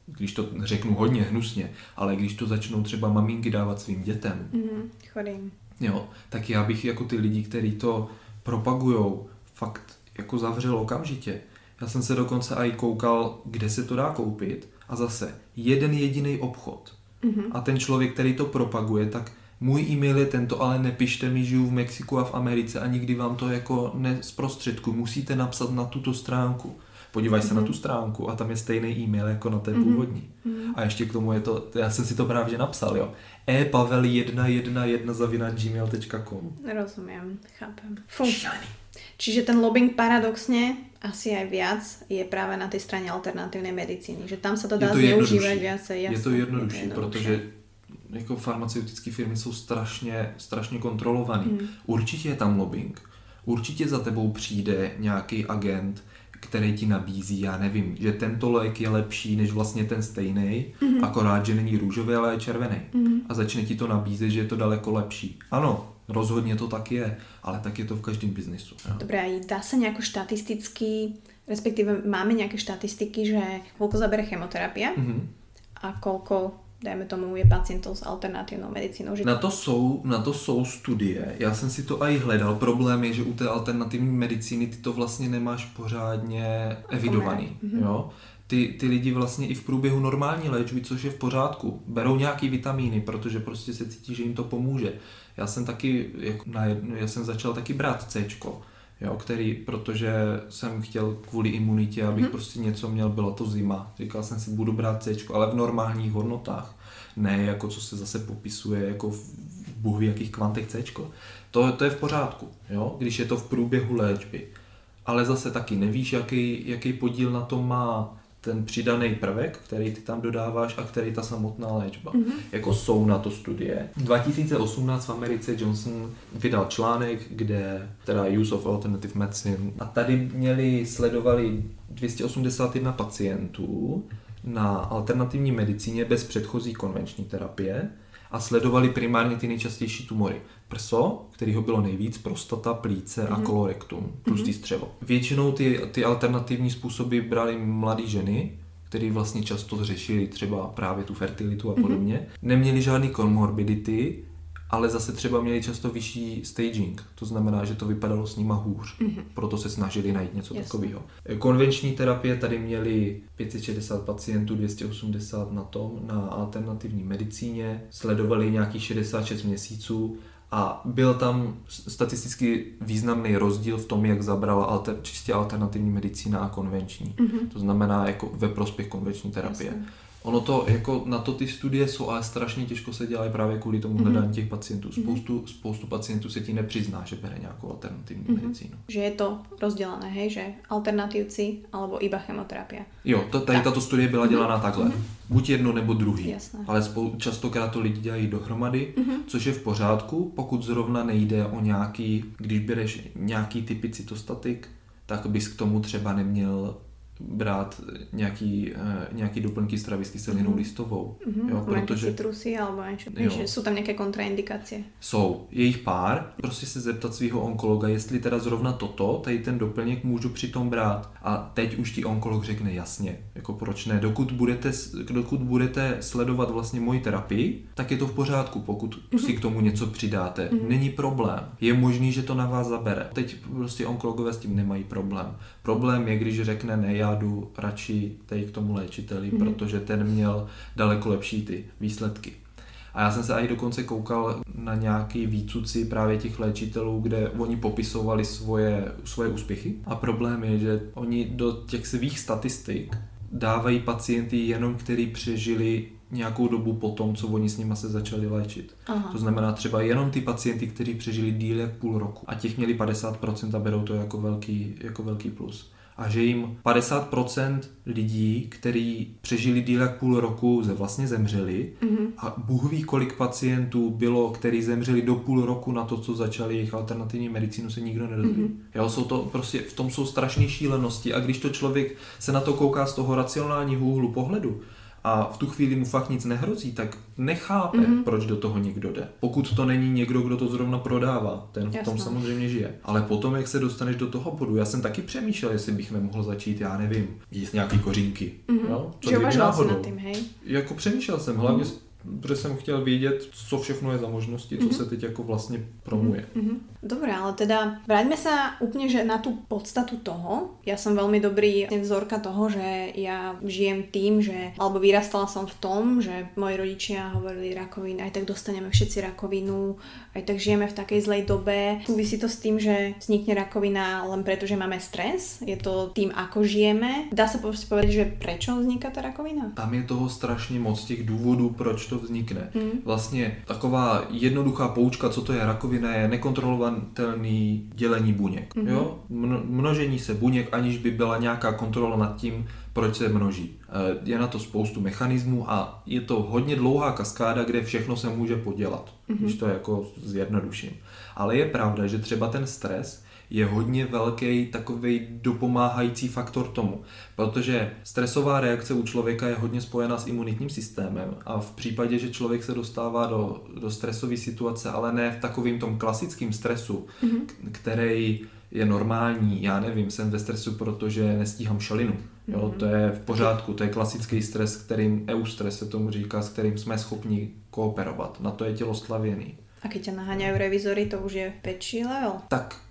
S2: když to řeknu hodně hnusně, ale když to začnou třeba maminky dávat svým dětem,
S1: mm-hmm. chodím.
S2: Jo, tak já bych jako ty lidi, kteří to propagujou, fakt jako zavřel okamžitě. Já jsem se dokonce i koukal, kde se to dá koupit a zase jeden jediný obchod. Mm-hmm. A ten člověk, který to propaguje, tak můj e-mail je tento, ale nepište mi, žiju v Mexiku a v Americe a nikdy vám to jako nezprostředku. Musíte napsat na tuto stránku. Podívaj mm-hmm. se na mhm. tu stránku a tam je stejný e-mail jako na té mm-hmm. původní. Mm-hmm. A ještě k tomu je to, já jsem si to právě napsal, jo. e-pavel111 zavina gmail.com
S1: Rozumím, chápem. Funkčný. Čiže ten lobbying paradoxně asi aj viac je práve na tej strane alternatívnej medicíny, že tam sa to dá zneužívať viacej.
S2: Je to jednodušší, je to jednodušší protože jako farmaceutické firmy jsou strašně, strašně kontrolovaný. Hmm. Určitě je tam lobbying. Určitě za tebou přijde nějaký agent, který ti nabízí, já nevím, že tento lék je lepší než vlastně ten stejný, mm-hmm. akorát, že není růžový, ale je červený. Mm-hmm. A začne ti to nabízet, že je to daleko lepší. Ano, rozhodně to tak je, ale tak je to v každém biznisu.
S1: Dobré, a dá se nějak štatisticky, respektive máme nějaké štatistiky, že koľko zabere chemoterapie mm-hmm. a koľko dejme tomu, je pacientů s alternativnou medicínou. Že...
S2: Na, to jsou, na to jsou studie. Já jsem si to i hledal. Problém je, že u té alternativní medicíny ty to vlastně nemáš pořádně evidovaný. Mm-hmm. Jo? Ty, ty lidi vlastně i v průběhu normální léčby, což je v pořádku, berou nějaký vitamíny, protože prostě se cítí, že jim to pomůže. Já jsem taky, jako na já jsem začal taky brát C, jo, který, protože jsem chtěl kvůli imunitě, abych hmm. prostě něco měl, byla to zima. Říkal jsem si, budu brát C, ale v normálních hodnotách. Ne jako co se zase popisuje jako v bůh jakých kvantech C. To, to je v pořádku, jo, když je to v průběhu léčby. Ale zase taky nevíš, jaký, jaký podíl na tom má ten přidaný prvek, který ty tam dodáváš a který ta samotná léčba. Mm-hmm. Jako jsou na to studie. 2018 v Americe Johnson vydal článek, kde teda Use of Alternative Medicine a tady měli, sledovali 281 pacientů na alternativní medicíně bez předchozí konvenční terapie a sledovali primárně ty nejčastější tumory. Prso, kterého bylo nejvíc, prostata, plíce mm-hmm. a mhm. kolorektum, tlustý mm-hmm. střevo. Většinou ty, ty alternativní způsoby brali mladé ženy, které vlastně často řešili třeba právě tu fertilitu a mhm. podobně. Mm-hmm. Neměli žádný komorbidity, ale zase třeba měli často vyšší staging, to znamená, že to vypadalo s nima hůř, mm-hmm. proto se snažili najít něco Jasně. takového. Konvenční terapie tady měli 560 pacientů, 280 na tom, na alternativní medicíně, sledovali nějakých 66 měsíců a byl tam statisticky významný rozdíl v tom, jak zabrala alter, čistě alternativní medicína a konvenční. Mm-hmm. To znamená jako ve prospěch konvenční terapie. Jasně Ono to, jako na to ty studie jsou, ale strašně těžko se dělají právě kvůli tomu hledání těch pacientů. Spoustu, spoustu pacientů se ti nepřizná, že bere nějakou alternativní mm-hmm. medicínu.
S1: Že je to rozdělené, hej, že alternatívci alebo iba chemoterapia.
S2: Jo, to, tady tato studie byla dělána mm-hmm. takhle. Mm-hmm. Buď jedno nebo druhý.
S1: Jasné.
S2: Ale spou- častokrát to lidi dělají dohromady, mm-hmm. což je v pořádku, pokud zrovna nejde o nějaký, když bereš nějaký typy cytostatik, tak bys k tomu třeba neměl brát nějaký, uh, nějaký doplňky s kyselinou mm-hmm. listovou.
S1: Mm-hmm. Jo, protože... citrusy alebo něco. Že jsou tam nějaké kontraindikace?
S2: Jsou. Je jich pár. Prostě se zeptat svého onkologa, jestli teda zrovna toto, tady ten doplněk můžu přitom brát. A teď už ti onkolog řekne jasně, jako proč ne. Dokud budete, dokud budete sledovat vlastně moji terapii, tak je to v pořádku, pokud mm-hmm. si k tomu něco přidáte. Mm-hmm. Není problém. Je možný, že to na vás zabere. Teď prostě onkologové s tím nemají problém. Problém je, když řekne ne, já jdu radši tady k tomu léčiteli, mm-hmm. protože ten měl daleko lepší ty výsledky. A já jsem se i dokonce koukal na nějaký výcuci právě těch léčitelů, kde oni popisovali svoje, svoje úspěchy. A problém je, že oni do těch svých statistik dávají pacienty jenom, který přežili nějakou dobu po tom, co oni s nima se začali léčit. Aha. To znamená třeba jenom ty pacienty, kteří přežili díl jak půl roku a těch měli 50% a berou to jako velký, jako velký plus a že jim 50% lidí, kteří přežili díl jak půl roku, ze vlastně zemřeli mm-hmm. a Bůh ví, kolik pacientů bylo, kteří zemřeli do půl roku na to, co začali jejich alternativní medicínu, se nikdo nedozví. Mm-hmm. Jo, jsou to prostě, v tom jsou strašné šílenosti a když to člověk se na to kouká z toho racionálního úhlu pohledu, a v tu chvíli mu fakt nic nehrozí, tak nechápe, mm-hmm. proč do toho někdo jde. Pokud to není někdo, kdo to zrovna prodává, ten Jasno. v tom samozřejmě žije. Ale potom, jak se dostaneš do toho bodu, já jsem taky přemýšlel, jestli bych nemohl začít, já nevím, jíst nějaký kořínky.
S1: Mm-hmm. Jo? Co že uvažoval nad tím, hej?
S2: Jako přemýšlel jsem, hlavně mm-hmm protože jsem chtěl vědět, co všechno je za možnosti, co mm-hmm. se teď jako vlastně promuje.
S1: Mm-hmm. Dobre, ale teda vráťme sa úplne že na tú podstatu toho. Ja som veľmi dobrý vzorka toho, že ja žijem tým, že, alebo vyrastala som v tom, že moji rodičia hovorili rakovina, aj tak dostaneme všetci rakovinu, aj tak žijeme v takej zlej dobe. Súvisí to s tým, že vznikne rakovina len preto, že máme stres? Je to tým, ako žijeme? Dá sa povedať, že prečo vzniká ta rakovina?
S2: Tam je toho strašně moc těch důvodů, proč to vznikne. Mm. Vlastně taková jednoduchá poučka, co to je rakovina, je nekontrolovatelný dělení buněk. Mm-hmm. Jo? Množení se buněk, aniž by byla nějaká kontrola nad tím, proč se množí. Eh, je na to spoustu mechanismů a je to hodně dlouhá kaskáda, kde všechno se může podělat, mm-hmm. když to jako zjednoduším. Ale je pravda, že třeba ten stres je hodně velký takový dopomáhající faktor tomu, protože stresová reakce u člověka je hodně spojena s imunitním systémem a v případě, že člověk se dostává do, do stresové situace, ale ne v takovým tom klasickým stresu, mm-hmm. který je normální, já nevím, jsem ve stresu, protože nestíhám šalinu. Jo, mm-hmm. to je v pořádku, to je klasický stres, kterým eustres se tomu říká, s kterým jsme schopni kooperovat. Na to je tělo slavěný.
S1: A když tě naháňají revizory, to už je větší level?
S2: Tak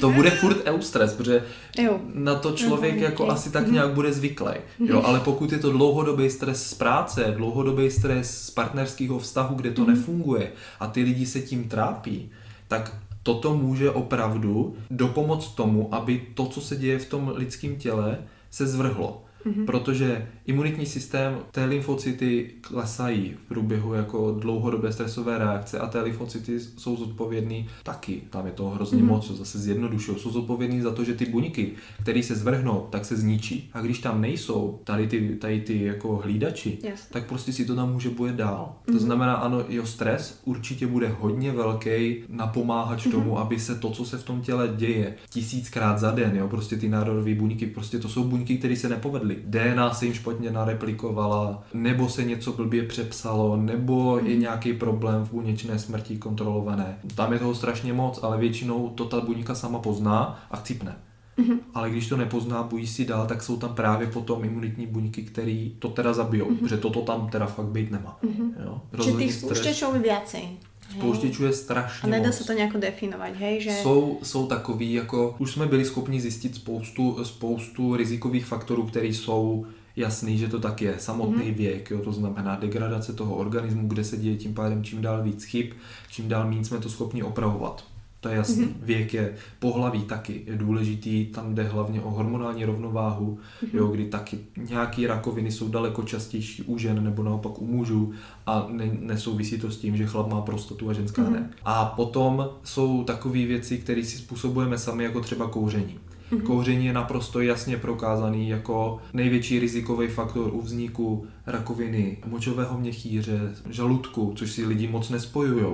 S2: to bude furt eustres, protože
S1: jo.
S2: na to člověk mm, jako okay. asi tak mhm. nějak bude zvyklý. Jo, ale pokud je to dlouhodobý stres z práce, dlouhodobý stres z partnerského vztahu, kde to nefunguje a ty lidi se tím trápí, tak toto může opravdu dopomoct tomu, aby to, co se děje v tom lidském těle, se zvrhlo. Mm-hmm. Protože imunitní systém, té lymfocyty klesají v průběhu jako dlouhodobé stresové reakce a té lymfocyty jsou zodpovědný taky, tam je toho hrozně mm-hmm. moc, zase zjednodušují, jsou zodpovědný za to, že ty buňky, které se zvrhnou, tak se zničí. A když tam nejsou tady ty, tady ty jako hlídači,
S1: yes.
S2: tak prostě si to tam může bojet dál. Mm-hmm. To mhm. znamená, ano, jo, stres určitě bude hodně velký napomáhač mm-hmm. tomu, aby se to, co se v tom těle děje tisíckrát za den, jo, prostě ty nádorové buňky, prostě to jsou buňky, které se nepovedly. DNA se jim špatně nareplikovala, nebo se něco blbě přepsalo, nebo je nějaký problém v buněčné smrti kontrolované. Tam je toho strašně moc, ale většinou to ta buňka sama pozná a chcípne. Mm-hmm. Ale když to nepozná, bojí si dál, tak jsou tam právě potom imunitní buňky, které to teda zabijou, mm-hmm. protože toto tam teda fakt být nemá. Mm-hmm. Jo?
S1: Čiže těch spouštěčů viacej.
S2: Spouštěčů je strašně
S1: A nedá se to nějak definovat, hej? Že...
S2: Jsou, jsou takový, jako už jsme byli schopni zjistit spoustu, spoustu rizikových faktorů, které jsou jasný, že to tak je. Samotný mm-hmm. věk, jo, to znamená degradace toho organismu, kde se děje tím pádem čím dál víc chyb, čím dál méně jsme to schopni opravovat. To je jasný. Mm-hmm. Věk je, pohlaví taky je důležitý, tam jde hlavně o hormonální rovnováhu, mm-hmm. jo, kdy taky nějaké rakoviny jsou daleko častější u žen nebo naopak u mužů a ne, nesouvisí to s tím, že chlap má prostatu a ženská mm-hmm. ne. A potom jsou takové věci, které si způsobujeme sami, jako třeba kouření. Mm-hmm. Kouření je naprosto jasně prokázaný jako největší rizikový faktor u vzniku rakoviny močového měchýře, žaludku, což si lidi moc nespojují,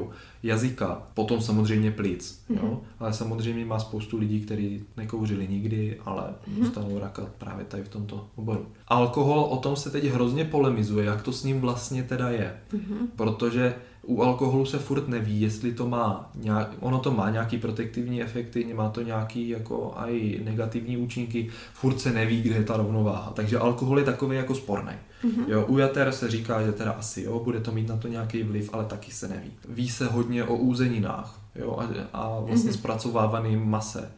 S2: jazyka, potom samozřejmě plic. Mm-hmm. Jo? Mhm. Ale samozřejmě má spoustu lidí, kteří nekouřili nikdy, ale mm-hmm. dostanou raka právě tady v tomto oboru. Alkohol, o tom se teď hrozně polemizuje, jak to s ním vlastně teda je. Mm-hmm. Protože u alkoholu se furt neví, jestli to má nějak, ono to má nějaký protektivní efekty, má to nějaký jako aj negativní účinky, furt se neví, kde je ta rovnováha. Takže alkohol je takový jako sporný. Mm-hmm. Jo, u jater se říká, že teda asi jo, bude to mít na to nějaký vliv, ale taky se neví. Ví se hodně o úzeninách jo, a, a vlastně mm-hmm. zpracovávaným mase.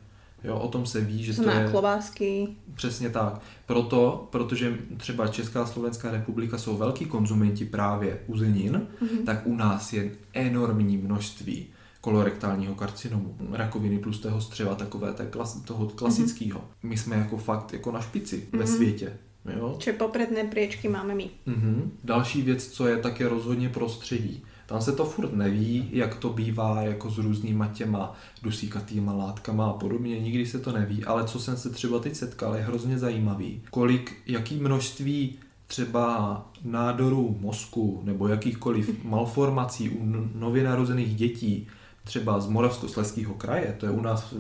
S2: Jo, o tom se ví, že to,
S1: to
S2: je...
S1: klobásky.
S2: Přesně tak. Proto, protože třeba Česká a Slovenská republika jsou velký konzumenti právě uzenin, mm-hmm. tak u nás je enormní množství kolorektálního karcinomu, rakoviny tlustého střeva, takové té klas, toho klasického. Mm-hmm. My jsme jako fakt jako na špici mm-hmm. ve mhm. světě. Jo?
S1: Čiže popredné priečky máme my.
S2: Mm-hmm. Další věc, co je, tak je rozhodně prostředí. Tam se to furt neví, jak to bývá jako s různýma těma dusíkatýma látkama a podobně, nikdy se to neví, ale co jsem se třeba teď setkal, je hrozně zajímavý. Kolik, jaký množství třeba nádorů mozku nebo jakýchkoliv malformací u nově narozených dětí třeba z Moravskosleského kraje, to je u nás,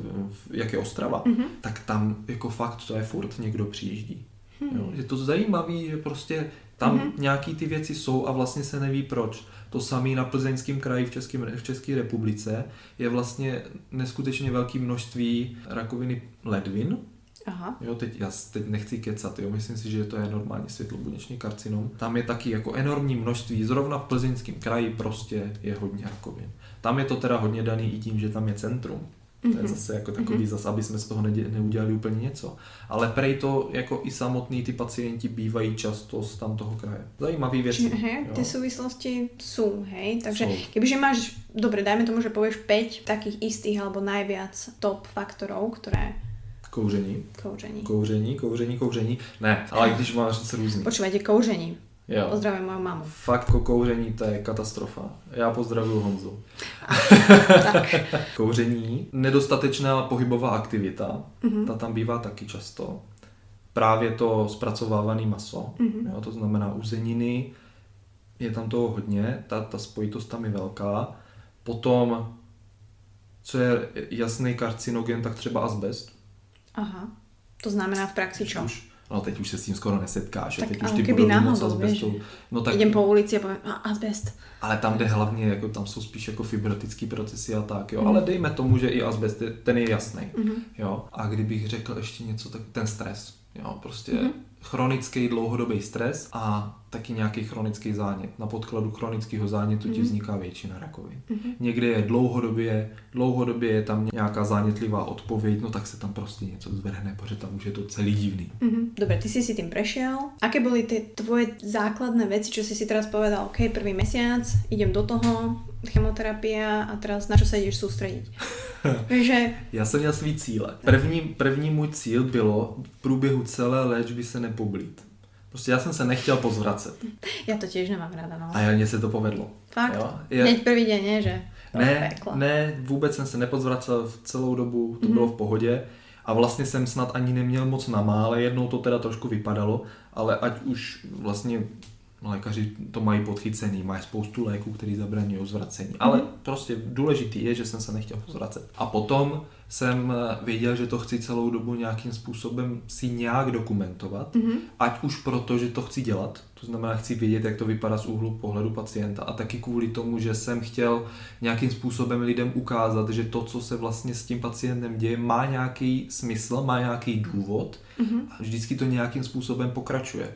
S2: jak je Ostrava, mm-hmm. tak tam jako fakt to je furt někdo přijíždí. Hmm. Jo, je to zajímavé, že prostě tam mm-hmm. nějaký ty věci jsou a vlastně se neví proč. To samé na Plzeňském kraji v, Českém, v České republice je vlastně neskutečně velké množství rakoviny ledvin. Aha. Jo, teď, já teď nechci kecat, jo, myslím si, že to je normální světlobuněčný karcinom. Tam je taky jako enormní množství, zrovna v Plzeňském kraji prostě je hodně rakovin. Tam je to teda hodně daný i tím, že tam je centrum. To je mhm. zase jako takový mm-hmm. zase, aby jsme z toho ne, neudělali úplně něco. Ale prej to jako i samotní ty pacienti bývají často z tam toho kraje. Zajímavý věci.
S1: Hej, ty souvislosti jsou, hej. Takže jsou. kebyže máš, dobre, dajme tomu, že povieš 5 takých istých alebo najviac top faktorov, které
S2: Kouření.
S1: Kouření.
S2: Kouření, kouření, kouření. Ne, ale když máš říct různý.
S1: Počúvajte, kouření. Jo. Pozdravím moju mamu.
S2: Fakt kouření to je katastrofa. Já pozdravuju Honzu.
S1: tak.
S2: kouření, nedostatečná pohybová aktivita, mm-hmm. ta tam bývá taky často. Právě to zpracovávaný maso, mm-hmm. jo, to znamená uzeniny, je tam toho hodně, ta, ta spojitost tam je velká. Potom, co je jasný karcinogen, tak třeba asbest.
S1: Aha, to znamená v praxi čo?
S2: Už No teď už se s tím skoro nesetkáš,
S1: tak,
S2: teď
S1: už
S2: ty
S1: budou moc asbestu. No tak, Idem po ulici a povím, a asbest.
S2: Ale tam jde hlavně, jako tam jsou spíš jako fibrotické procesy a tak, jo. Mm. Ale dejme tomu, že i asbest, ten je jasný, mm. jo. A kdybych řekl ještě něco, tak ten stres, jo, prostě mm. Chronický dlouhodobý stres a taky nějaký chronický zánět. Na podkladu chronického zánětu mm-hmm. ti mhm. vzniká většina rakovin. Mm-hmm. Někde je dlouhodobě, dlouhodobě je tam nějaká zánětlivá odpověď, no tak se tam prostě něco zvrhne, protože tam už je to celý divný.
S1: Mm-hmm. Dobre, ty si si tým prešiel. Aké boli ty tvoje základné veci, čo si si teraz povedal, OK, prvý mesiac, idem do toho, chemoterapia a teraz na čo sa ideš sústrediť?
S2: že... Já jsem měl svý cíle. První, první můj cíl bylo v průběhu celé léčby se nepoblít. Prostě já jsem se nechtěl pozvracet.
S1: Já to těž nemám ráda, no.
S2: A mně se to povedlo.
S1: Fakt? Jo? Je... Hneď první den, ne, že?
S2: Ne, ne, vůbec jsem se nepozvracel v celou dobu, to mm-hmm. bylo v pohodě. A vlastně jsem snad ani neměl moc na mále, jednou to teda trošku vypadalo, ale ať už vlastně lékaři to mají podchycený, mají spoustu léků, který zabraňují zvracení. Mm-hmm. Ale prostě důležitý je, že jsem se nechtěl pozvracet. A potom jsem věděl, že to chci celou dobu nějakým způsobem si nějak dokumentovat, mm-hmm. ať už proto, že to chci dělat, to znamená, chci vědět, jak to vypadá z úhlu pohledu pacienta a taky kvůli tomu, že jsem chtěl nějakým způsobem lidem ukázat, že to, co se vlastně s tím pacientem děje, má nějaký smysl, má nějaký důvod mm-hmm. a vždycky to nějakým způsobem pokračuje.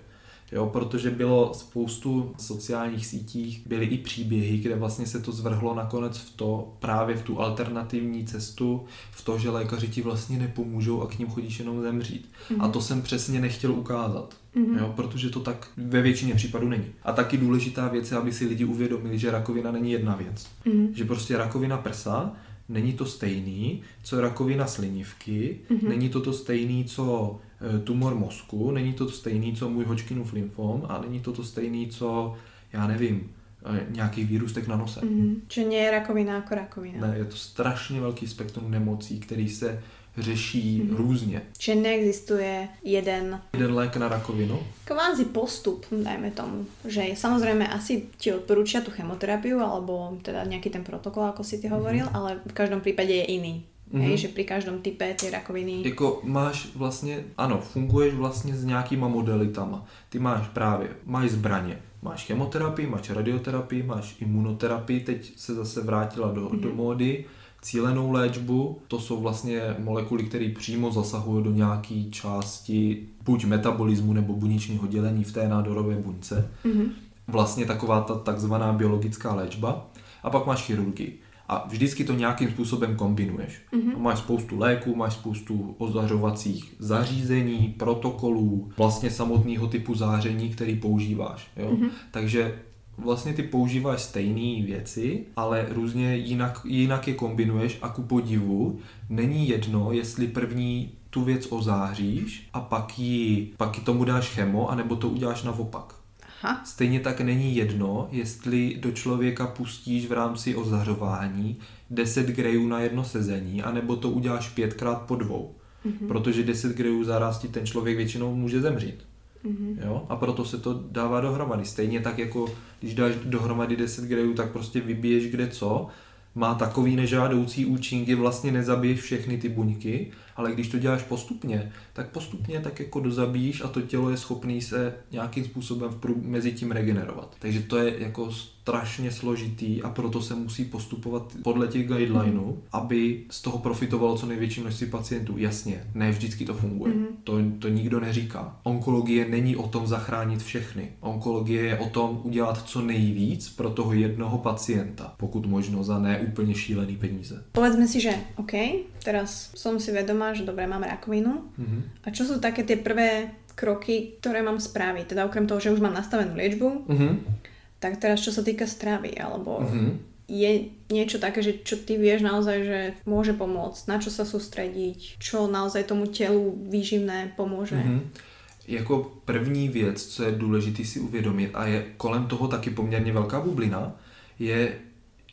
S2: Jo, protože bylo spoustu sociálních sítích, byly i příběhy, kde vlastně se to zvrhlo nakonec v to, právě v tu alternativní cestu, v to, že lékaři ti vlastně nepomůžou a k ním chodíš jenom zemřít. Mm-hmm. A to jsem přesně nechtěl ukázat. Mm-hmm. Jo, protože to tak ve většině případů není. A taky důležitá věc je, aby si lidi uvědomili, že rakovina není jedna věc. Mm-hmm. Že prostě rakovina prsa není to stejný, co rakovina slinivky, mm-hmm. není to to stejný, co e, tumor mozku, není to to stejný, co můj Hodgkinův lymfom a není to to stejný, co, já nevím, e, nějaký výrůstek na nose.
S1: Mm-hmm. Čiže nie je rakovina jako rakovina.
S2: Ne, je to strašně velký spektrum nemocí, který se řeší mm-hmm. různě.
S1: Čiže neexistuje jeden...
S2: Jeden lék na rakovinu?
S1: Kvázi postup, dajme tomu. Že samozrejme asi ti odporúčia tú chemoterapiu alebo teda nejaký ten protokol, ako si ty hovoril, mm-hmm. ale v každom prípade je iný. Mm-hmm. Hej, že pri každom type ty rakoviny...
S2: Jako máš vlastně, ano, funguješ vlastně s nějakýma modelitama. Ty máš právě, máš zbraně, máš chemoterapii, máš radioterapii, máš imunoterapii, teď se zase vrátila do, mm-hmm. do módy cílenou léčbu. To jsou vlastně molekuly, které přímo zasahují do nějaké části buď metabolismu nebo buněčního dělení v té nádorové buňce. Mm-hmm. Vlastně taková ta takzvaná biologická léčba. A pak máš chirurgii. A vždycky to nějakým způsobem kombinuješ. Mm-hmm. Máš spoustu léků, máš spoustu ozařovacích zařízení, protokolů, vlastně samotného typu záření, který používáš. Jo? Mm-hmm. Takže vlastně ty používáš stejné věci, ale různě jinak, jinak je kombinuješ a ku podivu není jedno, jestli první tu věc ozáříš a pak ji, pak ji tomu dáš chemo, anebo to uděláš naopak. Aha. Stejně tak není jedno, jestli do člověka pustíš v rámci ozařování 10 grejů na jedno sezení, anebo to uděláš pětkrát po dvou. Mm-hmm. Protože 10 grejů zaraz ti ten člověk většinou může zemřít. Mm-hmm. Jo? A proto se to dává dohromady. Stejně tak jako když dáš dohromady 10 grejů, tak prostě vybiješ kde co. Má takový nežádoucí účinky, vlastně nezabiješ všechny ty buňky, ale když to děláš postupně, tak postupně tak jako dozabíjíš a to tělo je schopný se nějakým způsobem v prů, mezi tím regenerovat. Takže to je jako strašně složitý a proto se musí postupovat podle těch guidelinů, mm. aby z toho profitovalo co největší množství pacientů. Jasně, ne vždycky to funguje. Mm. To, to nikdo neříká. Onkologie není o tom zachránit všechny. Onkologie je o tom udělat co nejvíc pro toho jednoho pacienta, pokud možno za neúplně šílený peníze.
S1: Povedzme si, že OK, teraz som si vedomá, že dobre, mám rakovinu. Mm-hmm. A čo sú také tie prvé kroky, ktoré mám spraviť? Teda okrem toho, že už mám nastavenú liečbu, mm-hmm tak teraz čo sa týka stravy, alebo mm-hmm. je niečo také, že čo ty vieš naozaj, že môže pomôcť, na čo sa sústrediť, čo naozaj tomu telu výživné pomôže? Mm-hmm.
S2: Jako první věc, co je důležité si uvědomit a je kolem toho taky poměrně velká bublina, je,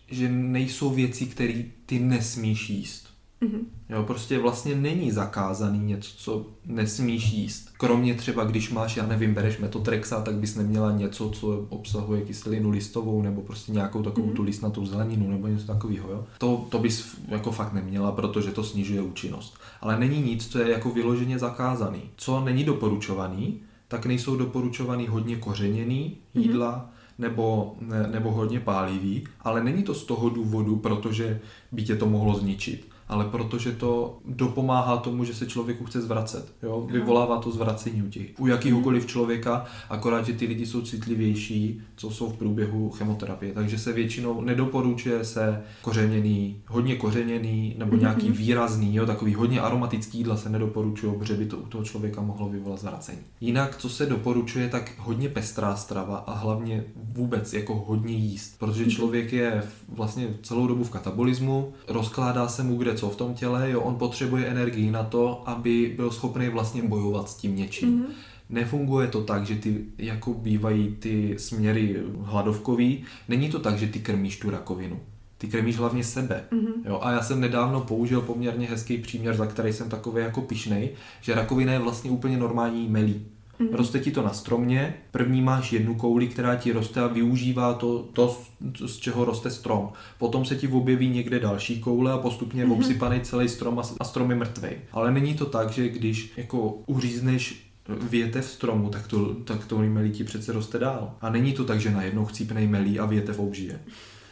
S2: že nejsou věci, které ty nesmíš jíst. Mm-hmm. Jo, prostě vlastně není zakázaný něco, co nesmíš jíst. Kromě třeba, když máš, já nevím, bereš metotrexa, tak bys neměla něco, co obsahuje kyselinu listovou nebo prostě nějakou takovou mm-hmm. tu listnatou zeleninu nebo něco takového. Jo? To, to bys jako fakt neměla, protože to snižuje účinnost. Ale není nic, co je jako vyloženě zakázaný. Co není doporučovaný, tak nejsou doporučovaný hodně kořeněný mm-hmm. jídla, nebo, ne, nebo hodně pálivý, ale není to z toho důvodu, protože by tě to mohlo zničit ale protože to dopomáhá tomu, že se člověku chce zvracet. Jo? Vyvolává to zvracení u, těch, u jakýhokoliv člověka, akorát, že ty lidi jsou citlivější, co jsou v průběhu chemoterapie. Takže se většinou nedoporučuje se kořeněný, hodně kořeněný nebo mhm, nějaký výrazný, jo? takový hodně aromatický jídla se nedoporučuje, protože by to u toho člověka mohlo vyvolat zvracení. Jinak, co se doporučuje, tak hodně pestrá strava a hlavně vůbec jako hodně jíst, protože mhm. člověk je vlastně celou dobu v katabolismu, rozkládá se mu kde co v tom těle, jo, on potřebuje energii na to, aby byl schopný vlastně bojovat s tím něčím. Mm-hmm. Nefunguje to tak, že ty jako bývají ty směry hladovkový. Není to tak, že ty krmíš tu rakovinu. Ty krmíš hlavně sebe. Mm-hmm. Jo, a já jsem nedávno použil poměrně hezký příměr, za který jsem takový jako pišnej, že rakovina je vlastně úplně normální melí. Mm-hmm. Roste ti to na stromě, první máš jednu kouli, která ti roste a využívá to, to, z čeho roste strom. Potom se ti objeví někde další koule a postupně mm-hmm. obsypaný celý strom a, a strom je mrtvý. Ale není to tak, že když jako uřízneš větev stromu, tak to, tak to melí ti přece roste dál. A není to tak, že najednou chcípnej melí a větev obžije.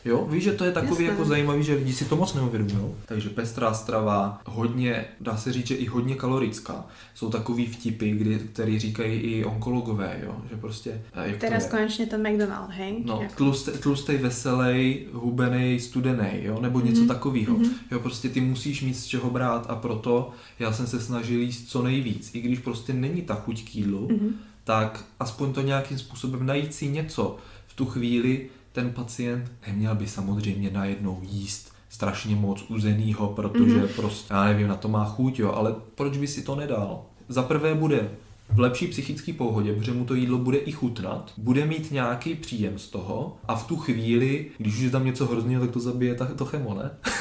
S2: Jo, víš, že to je takový Jasne. jako zajímavý, že lidi si to moc neuvědomují. Takže pestrá strava, hodně, dá se říct, že i hodně kalorická. Jsou takový vtipy, kdy, který říkají i onkologové, jo, že prostě...
S1: Jak Teraz konečně ten McDonald, hej?
S2: No, jako... tlustý, tlustej, veselý, hubený, studený, jo, nebo něco mm-hmm. takového. Mm-hmm. Jo, prostě ty musíš mít z čeho brát a proto já jsem se snažil jíst co nejvíc. I když prostě není ta chuť k jídlu, mm-hmm. tak aspoň to nějakým způsobem najít si něco v tu chvíli, ten pacient neměl by samozřejmě najednou jíst strašně moc uzenýho, protože mm-hmm. prostě, já nevím, na to má chuť, jo, ale proč by si to nedal? Za prvé bude v lepší psychické pohodě, protože mu to jídlo bude i chutnat, bude mít nějaký příjem z toho a v tu chvíli, když už je tam něco hrozného, tak to zabije ta, to chemo, ne?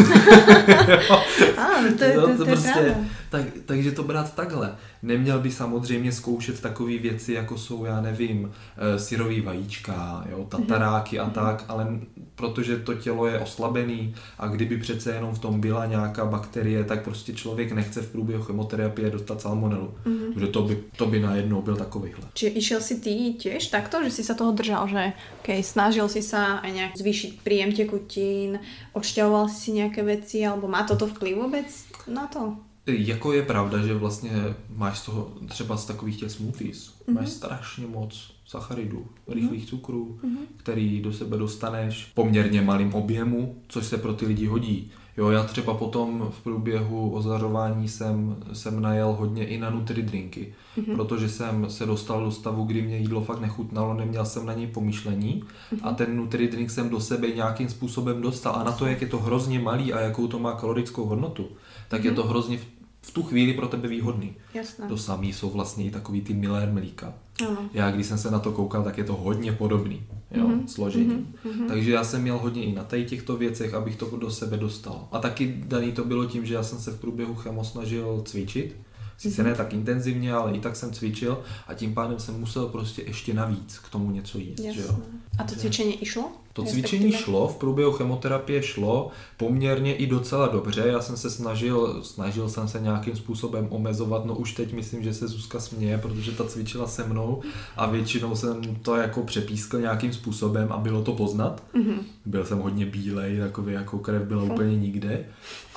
S1: Ano, to, je, to, to, to, prostě,
S2: tak, takže to brát takhle. Neměl by samozřejmě zkoušet takové věci, jako jsou, já nevím, eh, syrový vajíčka, jo, tataráky a mhm. tak, ale protože to tělo je oslabený a kdyby přece jenom v tom byla nějaká bakterie, tak prostě člověk nechce v průběhu chemoterapie dostat salmonelu. Mm-hmm. Že to by, to by najednou byl takovýhle.
S1: Či išel si ty těž takto, že si se toho držal, že okay, snažil si se aj nějak zvýšit příjem tekutín, odšťahoval si nějaké věci, alebo má toto vplyv vůbec na to?
S2: Jako je pravda, že vlastně máš z toho třeba z takových těch smoothies, mm-hmm. máš strašně moc sacharidů, rychlých mm-hmm. cukrů, mm-hmm. který do sebe dostaneš v poměrně malým objemu, což se pro ty lidi hodí. Jo, já třeba potom v průběhu ozařování jsem, jsem najel hodně i na nutridrinky, mm-hmm. protože jsem se dostal do stavu, kdy mě jídlo fakt nechutnalo, neměl jsem na něj pomyšlení mm-hmm. a ten nutridrink jsem do sebe nějakým způsobem dostal. A na to, jak je to hrozně malý a jakou to má kalorickou hodnotu, tak mm-hmm. je mhm. to hrozně v tu chvíli pro tebe výhodný.
S1: Jasné.
S2: To samý jsou vlastně i takový ty milé mlíka. Ano. Já když jsem se na to koukal, tak je to hodně podobný jo, mm-hmm. složení. Mm-hmm. Takže já jsem měl hodně i na tady těchto věcech, abych to do sebe dostal. A taky daný to bylo tím, že já jsem se v průběhu chemo snažil cvičit. Sice mm-hmm. ne tak intenzivně, ale i tak jsem cvičil a tím pádem jsem musel prostě ještě navíc k tomu něco jíst. Že jo?
S1: A to cvičení išlo?
S2: To cvičení šlo, v průběhu chemoterapie šlo poměrně i docela dobře. Já jsem se snažil, snažil jsem se nějakým způsobem omezovat, no už teď myslím, že se Zuzka směje, protože ta cvičila se mnou a většinou jsem to jako přepískl nějakým způsobem a bylo to poznat. Mm-hmm. Byl jsem hodně bílej, takový jako krev byla úplně nikde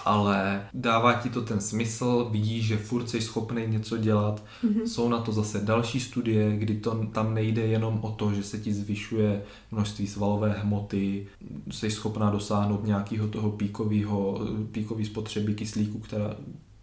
S2: ale dává ti to ten smysl, vidíš, že furt jsi schopný něco dělat. Mm-hmm. Jsou na to zase další studie, kdy to tam nejde jenom o to, že se ti zvyšuje množství svalové hmoty, jsi schopná dosáhnout nějakého toho píkového, píkový spotřeby kyslíku, která,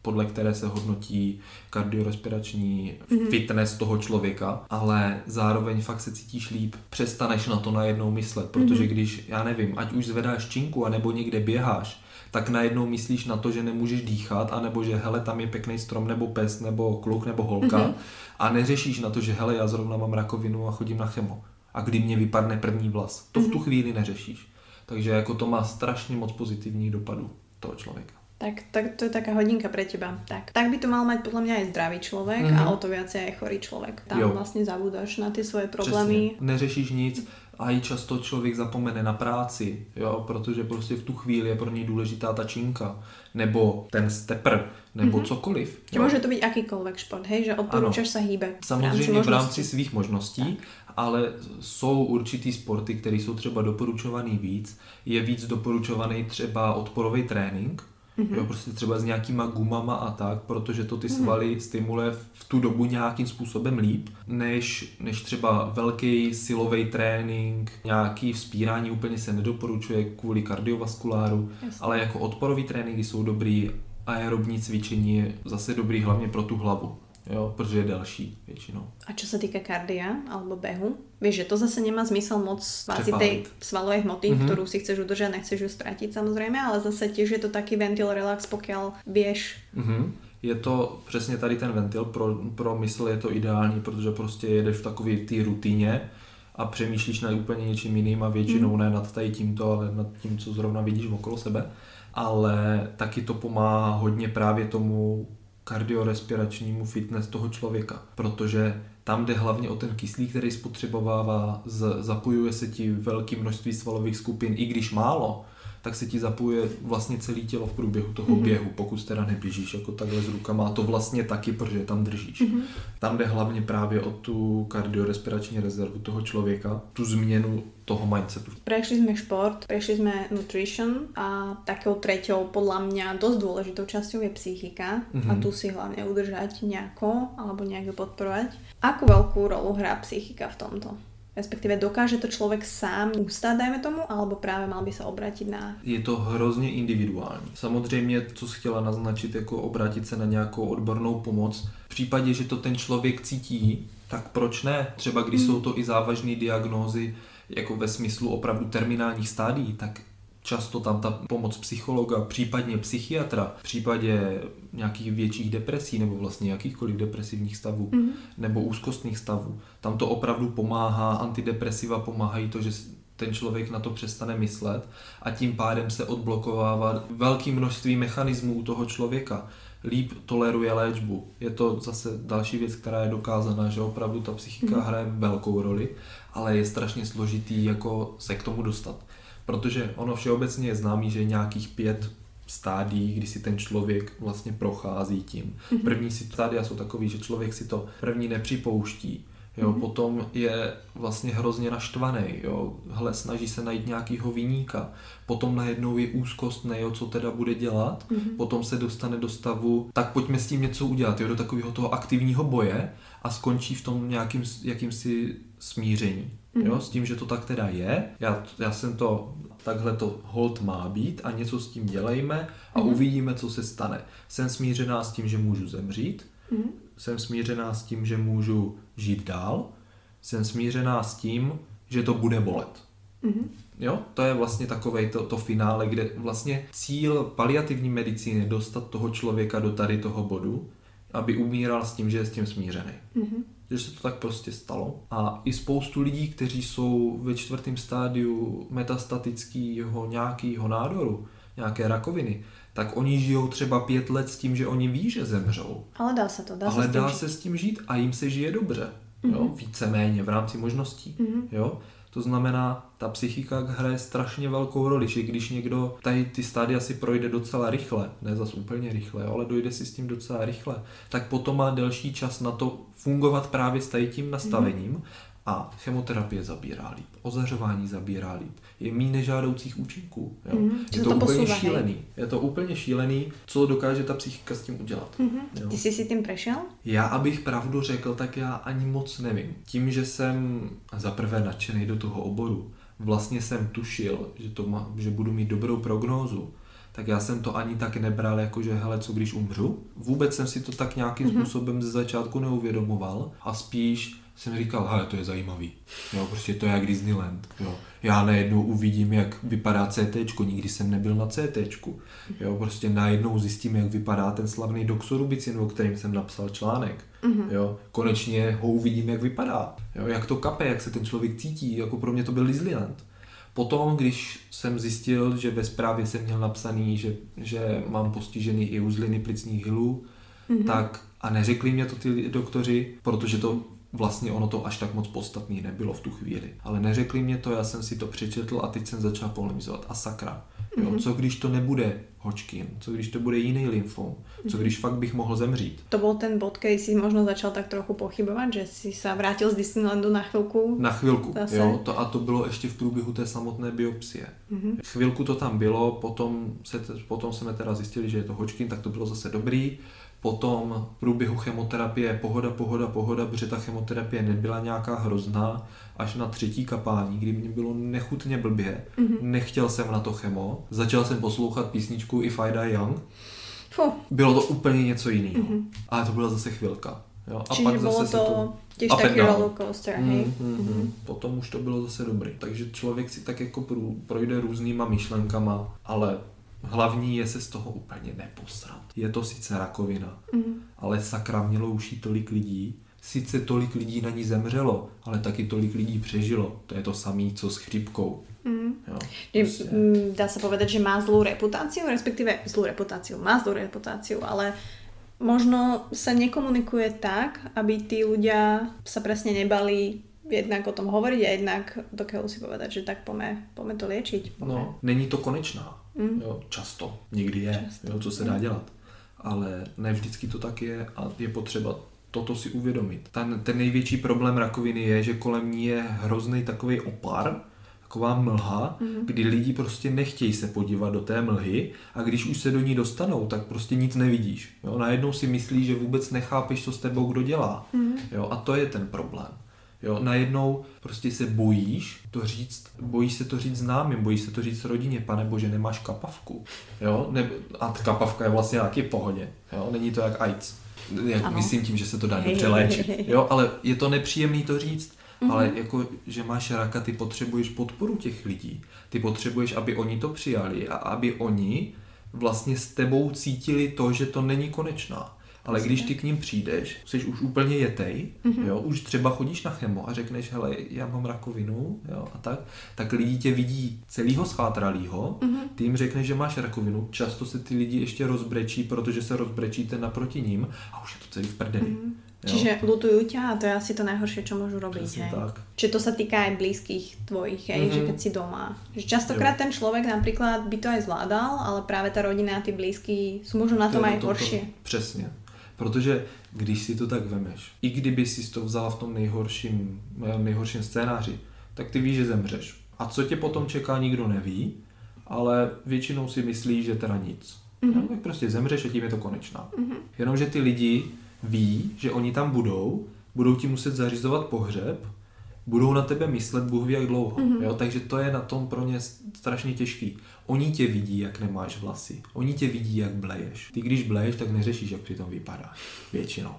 S2: podle které se hodnotí kardiorespirační mm-hmm. fitness toho člověka, ale zároveň fakt se cítíš líp, přestaneš na to najednou myslet, protože mm-hmm. když, já nevím, ať už zvedáš činku, anebo někde běháš, tak najednou myslíš na to, že nemůžeš dýchat, anebo že hele, tam je pěkný strom, nebo pes, nebo kluk, nebo holka mm-hmm. a neřešíš na to, že hele, já zrovna mám rakovinu a chodím na chemo a kdy mě vypadne první vlas. To mm-hmm. v tu mhm. chvíli neřešíš. Takže jako to má strašně moc pozitivních dopadů toho člověka.
S1: Tak, tak to je taká hodinka pre teba. Tak, tak by to mal mať podľa mňa aj zdravý človek mm-hmm. a mhm. o to viacej aj chorý človek. Tam jo. vlastne zabúdaš na ty svoje problémy.
S2: Přesně. Neřešíš nic a i často člověk zapomene na práci, jo, protože prostě v tu chvíli je pro něj důležitá ta činka, nebo ten stepr, nebo mm-hmm. cokoliv.
S1: Jo. Může to být jakýkoliv šport, hej, že odporučáš se hýbe.
S2: Samozřejmě v rámci svých možností, tak. ale jsou určitý sporty, které jsou třeba doporučovaný víc. Je víc doporučovaný třeba odporový trénink, Mm-hmm. Jo, prostě třeba s nějakýma gumama a tak, protože to ty mhm. svaly mm-hmm. stimuluje v tu dobu nějakým způsobem líp, než, než třeba velký silový trénink, nějaký vzpírání úplně se nedoporučuje kvůli kardiovaskuláru, Jasně. ale jako odporový tréninky jsou dobrý, aerobní cvičení je zase dobrý hlavně pro tu hlavu jo, protože je delší většinou.
S1: A čo se týká kardia alebo behu, víš, že to zase nemá zmysel moc vázi tej svalovej hmoty, mm-hmm. ktorú si chceš udržať, nechceš ju stratiť samozrejme, ale zase tiež je to taký ventil relax, pokiaľ vieš.
S2: Mm-hmm. Je to přesně tady ten ventil, pro, pro mysl je to ideální, protože prostě jedeš v takové té rutině a přemýšlíš nad úplně něčím jiným a většinou mm. ne nad tady tímto, ale nad tím, co zrovna vidíš okolo sebe. Ale taky to pomáhá hodně právě tomu kardiorespiračnímu fitness toho člověka, protože tam jde hlavně o ten kyslík, který spotřebovává, zapojuje se ti velké množství svalových skupin, i když málo, tak se ti zapojuje vlastně celé tělo v průběhu toho mm-hmm. běhu, pokud teda neběžíš jako takhle s rukama a to vlastně taky, protože tam držíš. Mm-hmm. Tam jde hlavně právě o tu kardiorespirační rezervu toho člověka, tu změnu toho mindsetu.
S1: Prešli jsme šport, prešli jsme nutrition a takou třetou podle mě dost důležitou částí je psychika mm-hmm. a mhm. tu si hlavně udržet nějakou alebo nějak podporovat. Akú velkou rolu hrá psychika v tomto? respektive dokáže to člověk sám ustát, dajme tomu, alebo právě mal by se obrátit na...
S2: Je to hrozně individuální. Samozřejmě, co jsi chtěla naznačit, jako obrátit se na nějakou odbornou pomoc. V případě, že to ten člověk cítí, tak proč ne? Třeba když hmm. jsou to i závažné diagnózy, jako ve smyslu opravdu terminálních stádií, tak často tam ta pomoc psychologa, případně psychiatra, v případě nějakých větších depresí nebo vlastně jakýchkoliv depresivních stavů mm. nebo úzkostných stavů, tam to opravdu pomáhá, antidepresiva pomáhají to, že ten člověk na to přestane myslet a tím pádem se odblokovává velké množství mechanismů toho člověka. Líp toleruje léčbu. Je to zase další věc, která je dokázaná, že opravdu ta psychika mm. hraje velkou roli, ale je strašně složitý jako se k tomu dostat. Protože ono všeobecně je známý, že je nějakých pět stádií, kdy si ten člověk vlastně prochází tím. Mm-hmm. První stádia jsou takový, že člověk si to první nepřipouští, Jo, mm-hmm. Potom je vlastně hrozně naštvaný, jo, hle, snaží se najít nějakýho viníka, potom najednou je úzkost, jo, co teda bude dělat, mm-hmm. potom se dostane do stavu, tak pojďme s tím něco udělat, jo, do takového toho aktivního boje a skončí v tom nějakým jakýmsi smíření, mm-hmm. jo, s tím, že to tak teda je, já, já jsem to, takhle to hold má být a něco s tím dělejme a mm-hmm. uvidíme, co se stane. Jsem smířená s tím, že můžu zemřít, mm-hmm. jsem smířená s tím, že můžu žít dál, jsem smířená s tím, že to bude bolet. Mm-hmm. Jo, to je vlastně takové to, to finále, kde vlastně cíl paliativní medicíny je dostat toho člověka do tady toho bodu, aby umíral s tím, že je s tím smířený. Mm-hmm. Že se to tak prostě stalo. A i spoustu lidí, kteří jsou ve čtvrtém stádiu metastatického nějakého nádoru, nějaké rakoviny, tak oni žijou třeba pět let s tím, že oni ví, že zemřou.
S1: Ale dá se to, dá
S2: Ale
S1: se
S2: dá
S1: žít.
S2: se s tím žít a jim se žije dobře. Mm-hmm. Jo? Mhm. Víceméně v rámci možností. Mm-hmm. Jo? To znamená, ta psychika hraje strašně velkou roli, že když někdo tady ty stádia si projde docela rychle, ne zas úplně rychle, ale dojde si s tím docela rychle, tak potom má delší čas na to fungovat právě s tady tím nastavením mm-hmm a chemoterapie zabírá líp, ozařování zabírá líp, je méně nežádoucích účinků. Jo? Mm, je to, to úplně posouvají. šílený. Je to úplně šílený, co dokáže ta psychika s tím udělat.
S1: Mm-hmm. Jo? Ty jsi si tím prešel?
S2: Já, abych pravdu řekl, tak já ani moc nevím. Tím, že jsem zaprvé nadšený do toho oboru, vlastně jsem tušil, že, to má, že budu mít dobrou prognózu, tak já jsem to ani tak nebral, jako že hele, co když umřu. Vůbec jsem si to tak nějakým mm-hmm. způsobem ze začátku neuvědomoval a spíš jsem říkal, hele, to je zajímavý. Jo, prostě to je jak Disneyland. Jo. Já najednou uvidím, jak vypadá CT, nikdy jsem nebyl na CT. Jo, prostě najednou zjistím, jak vypadá ten slavný doxorubicin, o kterým jsem napsal článek. Mm-hmm. Jo, konečně ho uvidím, jak vypadá. Jo, jak to kape, jak se ten člověk cítí. Jako pro mě to byl Disneyland. Potom, když jsem zjistil, že ve zprávě jsem měl napsaný, že, že mám postižený i uzliny plicních hilů, mm-hmm. tak a neřekli mě to ty doktoři, protože to vlastně ono to až tak moc podstatný nebylo v tu chvíli. Ale neřekli mě to, já jsem si to přečetl a teď jsem začal polemizovat. A sakra, jo, mm-hmm. co když to nebude Hodgkin, co když to bude jiný lymfom, co když fakt bych mohl zemřít.
S1: To byl ten bod, kdy si možno začal tak trochu pochybovat, že si se vrátil z Disneylandu na chvilku.
S2: Na chvilku, zase. jo, to, a to bylo ještě v průběhu té samotné biopsie. Mm-hmm. Chvilku to tam bylo, potom, se, potom jsme teda zjistili, že je to Hodgkin, tak to bylo zase dobrý. Potom v průběhu chemoterapie pohoda, pohoda, pohoda, protože ta chemoterapie nebyla nějaká hrozná, až na třetí kapání, kdy mě bylo nechutně blbě, mm-hmm. nechtěl jsem na to chemo, začal jsem poslouchat písničku If I Die Young, Fuh. bylo to úplně něco jiného, mm-hmm. ale to byla zase chvilka. Jo?
S1: A Čiže pak bylo zase to, to těž taky roller coaster, hej? Mm, mm,
S2: mm. Potom už to bylo zase dobrý. Takže člověk si tak jako projde různýma myšlenkama, ale Hlavní je se z toho úplně neposrat. Je to sice rakovina, mm. ale sakra mělo už jí tolik lidí. Sice tolik lidí na ní zemřelo, ale taky tolik lidí přežilo. To je to samé, co s chřipkou. Mm. Jo,
S1: prostě. Dá se povedat, že má zlou reputaci, respektive zlou reputaci, má zlou reputaci, ale možno sa nekomunikuje tak, aby tí ľudia sa presne nebali jednak o tom hovoriť a jednak dokážu si povedať, že tak pome, pome to liečiť.
S2: Pome. No, není to konečná. Mm. Jo, často, někdy je, často. Jo, co se dá mm. dělat. Ale ne vždycky to tak je a je potřeba toto si uvědomit. Ten, ten největší problém rakoviny je, že kolem ní je hrozný takový opar, taková mlha, mm. kdy lidi prostě nechtějí se podívat do té mlhy a když už se do ní dostanou, tak prostě nic nevidíš. Jo? Najednou si myslí, že vůbec nechápeš, co s tebou kdo dělá. Mm. Jo? A to je ten problém. Jo, najednou prostě se bojíš to říct, bojíš se to říct známým, bojíš se to říct rodině, pane bože, nemáš kapavku. Jo, ne, a kapavka je vlastně nějaký pohodě, jo, není to jak AIDS. Jak, myslím tím, že se to dá dobře léčit. Jo, ale je to nepříjemný to říct. mm-hmm. ale jako, že máš raka, ty potřebuješ podporu těch lidí. Ty potřebuješ, aby oni to přijali a aby oni vlastně s tebou cítili to, že to není konečná. Ale když ty k ním přijdeš, jsi už úplně jetej, mm-hmm. jo, už třeba chodíš na chemo a řekneš, hele, já mám rakovinu, jo, a tak, tak lidi tě vidí celýho schátralýho, mm-hmm. ty jim řekneš, že máš rakovinu, často se ty lidi ještě rozbrečí, protože se rozbrečíte naproti ním a už je to celý v prdeli. Mm-hmm.
S1: Čiže lutujú ťa a to je asi to najhoršie, čo môžu robiť. hej. tak. Čiže to sa týka aj blízkych tvojich, hej, mm-hmm. že keď si doma. Že častokrát jo. ten človek napríklad by to aj zvládal, ale práve tá rodina a tí blízky sú možno na tom to, aj to, horšie. To,
S2: přesně. Protože když si to tak vemeš, i kdyby si to vzala v tom nejhorším, nejhorším scénáři, tak ty víš, že zemřeš. A co tě potom čeká, nikdo neví, ale většinou si myslí, že teda nic. Mm-hmm. No, tak prostě zemřeš a tím je to konečná. Mm-hmm. Jenomže ty lidi ví, že oni tam budou, budou ti muset zařizovat pohřeb, budou na tebe myslet Bůh ví jak dlouho. Mm-hmm. Jo? Takže to je na tom pro ně strašně těžký. Oni tě vidí, jak nemáš vlasy. Oni tě vidí, jak bleješ. Ty když bleješ, tak neřešíš, jak přitom vypadáš. Většinou.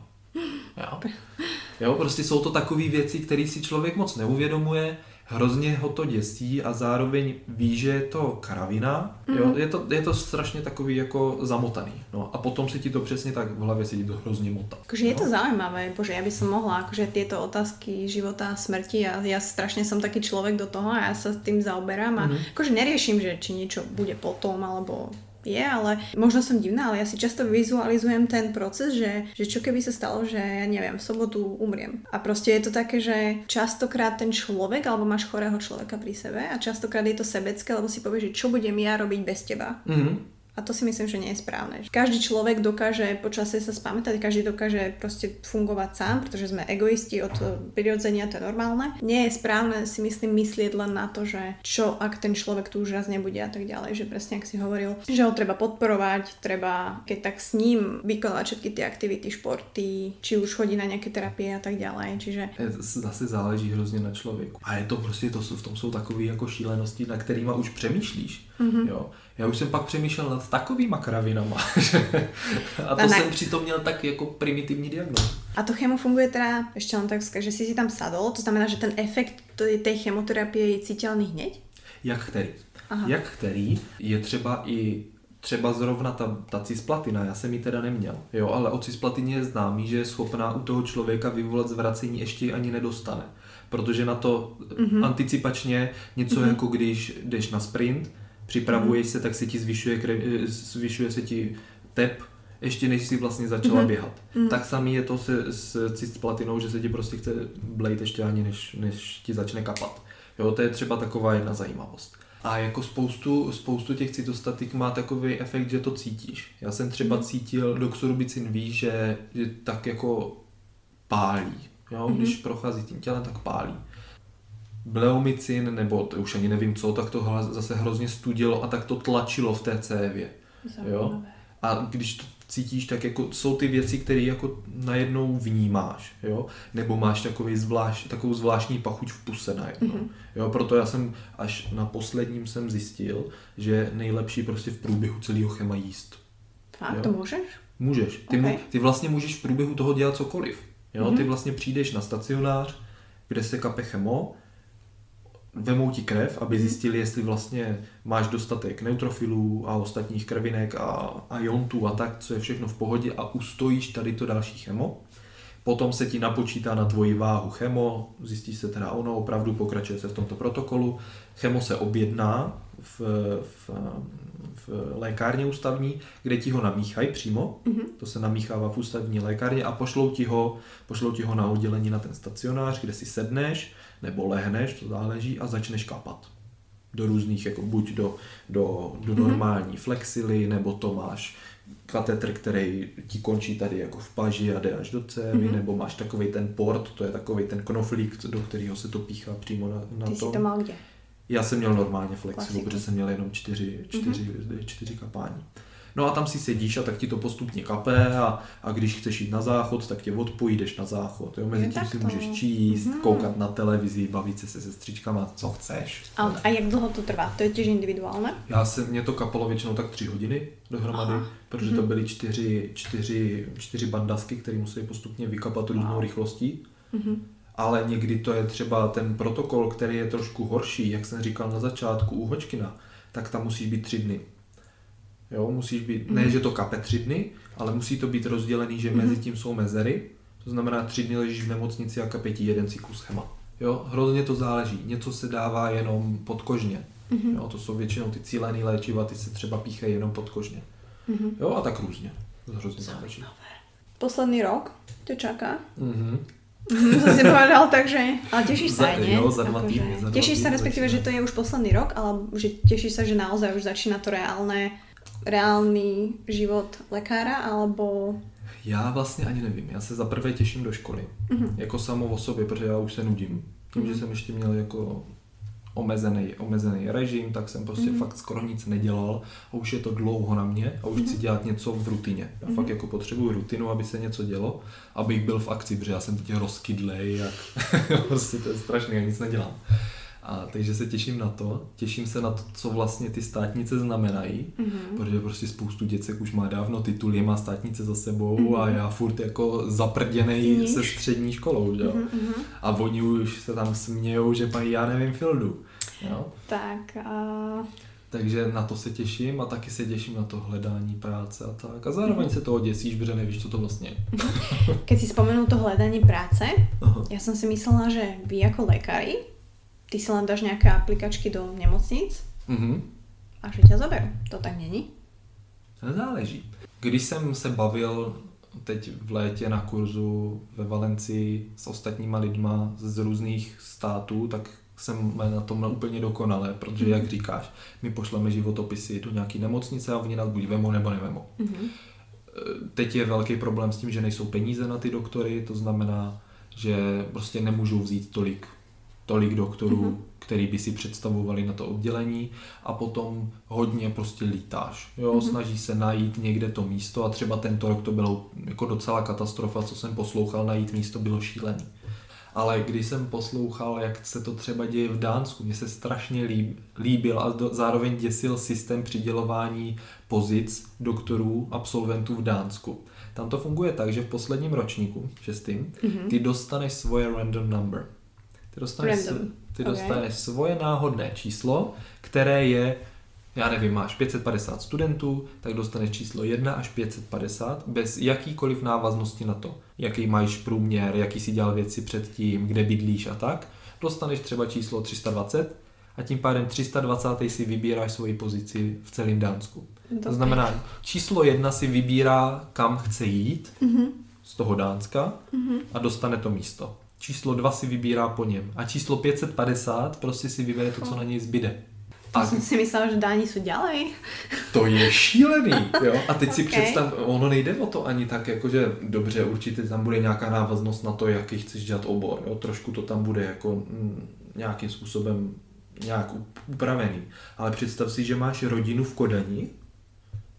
S2: Jo? jo, prostě jsou to takové věci, které si člověk moc neuvědomuje hrozně ho to děsí a zároveň ví, že je to kravina. Mm. Jo? Mhm. Je, to, je to strašně takový jako zamotaný. No a potom se ti to přesně tak v hlavě se ti to hrozně motá.
S1: Akože je to zaujímavé, bože, ja by som mohla, akože tieto otázky života a smrti a ja strašne som taký človek do toho a ja sa tým zaoberám a mm. akože neriešim, že či niečo bude potom alebo je, ale možno som divná, ale ja si často vizualizujem ten proces, že, že čo keby sa stalo, že ja neviem, v sobotu umriem. A proste je to také, že častokrát ten človek, alebo máš chorého človeka pri sebe a častokrát je to sebecké, lebo si povieš, že čo budem ja robiť bez teba. Mm-hmm. A to si myslím, že nie je správne. Každý človek dokáže počasie sa spamätať, každý dokáže proste fungovať sám, pretože sme egoisti od prirodzenia, to je normálne. Nie je správne si myslím myslieť len na to, že čo ak ten človek tu už raz nebude a tak ďalej, že presne ak si hovoril, že ho treba podporovať, treba keď tak s ním vykonávať všetky tie aktivity, športy, či už chodí na nejaké terapie a tak ďalej. Čiže...
S2: Zase záleží hrozně na člověku. A je to prostě, to v tom jsou takové jako šílenosti, na kterýma už přemýšlíš. Mm-hmm. Jo já už jsem pak přemýšlel nad takovýma kravinama. a to a jsem přitom měl tak jako primitivní diagnózu.
S1: A to chemo funguje teda, ešte len tak, že si si tam sadol, to znamená, že ten efekt té chemoterapie je cítelný hněď?
S2: Jak který? Aha. Jak který je třeba i třeba zrovna ta, ta cisplatina, já jsem ji teda neměl, jo, ale o cisplatině je známý, že je schopná u toho člověka vyvolat zvracení ještě ani nedostane. Protože na to mm-hmm. anticipačně něco mm-hmm. jako když jdeš na sprint, připravuješ mm. se, tak se ti zvyšuje, eh, zvyšuje se ti tep, ještě než jsi vlastně začala mm-hmm. běhat. Mm. Tak samý je to se, s cisplatinou, že se ti prostě chce blejt ještě ani než, než ti začne kapat. Jo, to je třeba taková jedna zajímavost. A jako spoustu, spoustu těch cytostatik má takový efekt, že to cítíš. Já jsem třeba mhm. cítil, doxorubicin ví, že, že tak jako pálí. Jo? Mm-hmm. Když prochází tím tělem, tak pálí bleomycin, nebo to už ani nevím co, tak to zase hrozně studilo a tak to tlačilo v té cévě. Jo? A když to cítíš, tak jako jsou ty věci, které jako najednou vnímáš, jo? Nebo máš takový zvlášť, takovou zvláštní pachuť v puse najednou. Mm-hmm. Jo, proto já jsem až na posledním jsem zjistil, že nejlepší prostě v průběhu celého chema jíst.
S1: A to můžeš?
S2: Můžeš. Ty, okay. mu, ty vlastně můžeš v průběhu toho dělat cokoliv. Jo? Mm-hmm. Ty vlastně přijdeš na stacionář, kde se kape chemo, vemou ti krev, aby zjistili, jestli vlastně máš dostatek neutrofilů a ostatních krvinek a, a jontů a tak, co je všechno v pohodě a ustojíš tady to další chemo. Potom se ti napočítá na tvoji váhu chemo, zjistí se teda ono, opravdu pokračuje se v tomto protokolu. Chemo se objedná v, v, v lékárně ústavní, kde ti ho namíchají přímo, mm-hmm. to se namíchává v ústavní lékárně a pošlou ti, ho, pošlou ti ho na oddělení na ten stacionář, kde si sedneš, nebo lehneš, to záleží, a začneš kapat. Do různých, jako buď do, do, do mm-hmm. normální flexily, nebo to máš katetr, který ti končí tady jako v paži a jde až do cévy, mm-hmm. nebo máš takový ten port, to je takový ten knoflík, do kterého se to píchá přímo na, na
S1: Ty tom. Ty to mal kde?
S2: Já jsem měl normálně flexilu, protože jsem měl jenom čtyři, čtyři, mm-hmm. čtyři kapání. No a tam si sedíš a tak ti to postupně kape a, a když chceš jít na záchod, tak tě odpojí, jdeš na záchod. Jo? Mezi tím si můžeš číst, hmm. koukat na televizi, bavit se se sestřičkama, co chceš.
S1: A, a jak dlouho to trvá? To je těž individuálně?
S2: Já se, mě to kapalo většinou tak tři hodiny dohromady, Aha. protože hmm. to mhm. byly čtyři, čtyři, čtyři bandasky, které museli postupně vykapat různou wow. rychlostí. Hmm. ale někdy to je třeba ten protokol, který je trošku horší, jak jsem říkal na začátku u Hočkina, tak tam musí být tři dny. Jo, musíš být, ne, že to kape tři dny, ale musí to být rozdělený, že mezi tím jsou mezery, to znamená tři dny ležíš v nemocnici a kape ti jeden cyklus chema. Jo, hrozně to záleží. Něco se dává jenom podkožně. Mm-hmm. Jo, to jsou většinou ty cílené léčiva, ty se třeba píchají jenom podkožně. Mm-hmm. Jo, a tak různě. To hrozně záleží.
S1: Posledný rok tě čaká. Mm-hmm. Mm, to si povedal, takže... Ale tešíš sa aj, nie?
S2: Jo, za dva týdny. Za
S1: tešíš sa respektíve, že to je už posledný rok, ale že tešíš sa, že naozaj už začína to reálne, reálný život lekára, alebo...
S2: Já vlastně ani nevím. Já se za prvé těším do školy. Mm-hmm. Jako samo o sobě, protože já už se nudím. Tím, mm-hmm. že jsem ještě měl jako omezený, omezený režim, tak jsem prostě mm. fakt skoro nic nedělal a už je to dlouho na mě a už mm. chci dělat něco v rutině. Já mm. fakt jako potřebuji rutinu, aby se něco dělo, abych byl v akci, protože já jsem teď rozkydlej, jak prostě to je strašný, já nic nedělám. A takže se těším na to. Těším se na to, co vlastně ty státnice znamenají, mm-hmm. protože prostě spoustu děcek už má dávno tituly, má státnice za sebou mm-hmm. a já furt jako zaprděnej se střední školou, že? Mm-hmm. A oni už se tam smějou, že mají, já nevím, fildu. Jo?
S1: Tak a...
S2: Takže na to se těším a taky se těším na to hledání práce a tak. A zároveň se toho děsíš, protože nevíš, co to vlastně je.
S1: Keď si spomenul to hledání práce, Aha. já jsem si myslela, že vy jako lékaři ty si len dáš nějaké aplikačky do nemocnic mm-hmm. a že tě zaberou. To tak není?
S2: Záleží. Když jsem se bavil teď v létě na kurzu ve Valencii s ostatníma lidma z různých států, tak jsem na tom úplně dokonale, protože jak říkáš, my pošleme životopisy do nějaké nemocnice a oni nás buď vemou nebo nevemou. Mm-hmm. Teď je velký problém s tím, že nejsou peníze na ty doktory, to znamená, že prostě nemůžou vzít tolik tolik doktorů, mm-hmm. který by si představovali na to oddělení a potom hodně prostě lítáš. Jo, mm-hmm. snaží se najít někde to místo a třeba tento rok to bylo jako docela katastrofa, co jsem poslouchal, najít místo bylo šílený. Ale když jsem poslouchal, jak se to třeba děje v Dánsku, mně se strašně líb, líbil a do, zároveň děsil systém přidělování pozic doktorů, absolventů v Dánsku. Tam to funguje tak, že v posledním ročníku, šestým, mm-hmm. ty dostaneš svoje random number. Ty dostaneš, Random. ty dostaneš okay. svoje náhodné číslo, které je, já nevím, máš 550 studentů, tak dostaneš číslo 1 až 550 bez jakýkoliv návaznosti na to, jaký máš průměr, jaký si dělal věci předtím, kde bydlíš a tak. Dostaneš třeba číslo 320 a tím pádem 320 si vybíráš svoji pozici v celém Dánsku. To znamená, číslo 1 si vybírá, kam chce jít mm-hmm. z toho Dánska mm-hmm. a dostane to místo číslo 2 si vybírá po něm a číslo 550 prostě si vybere to, co na něj zbyde.
S1: To a jsem si myslela, že Dáni jsou dělej.
S2: To je šílený, jo. A teď si okay. představ, ono nejde o to ani tak, jako že dobře, určitě tam bude nějaká návaznost na to, jaký chceš dělat obor, jo. Trošku to tam bude jako mm, nějakým způsobem nějak upravený. Ale představ si, že máš rodinu v Kodani,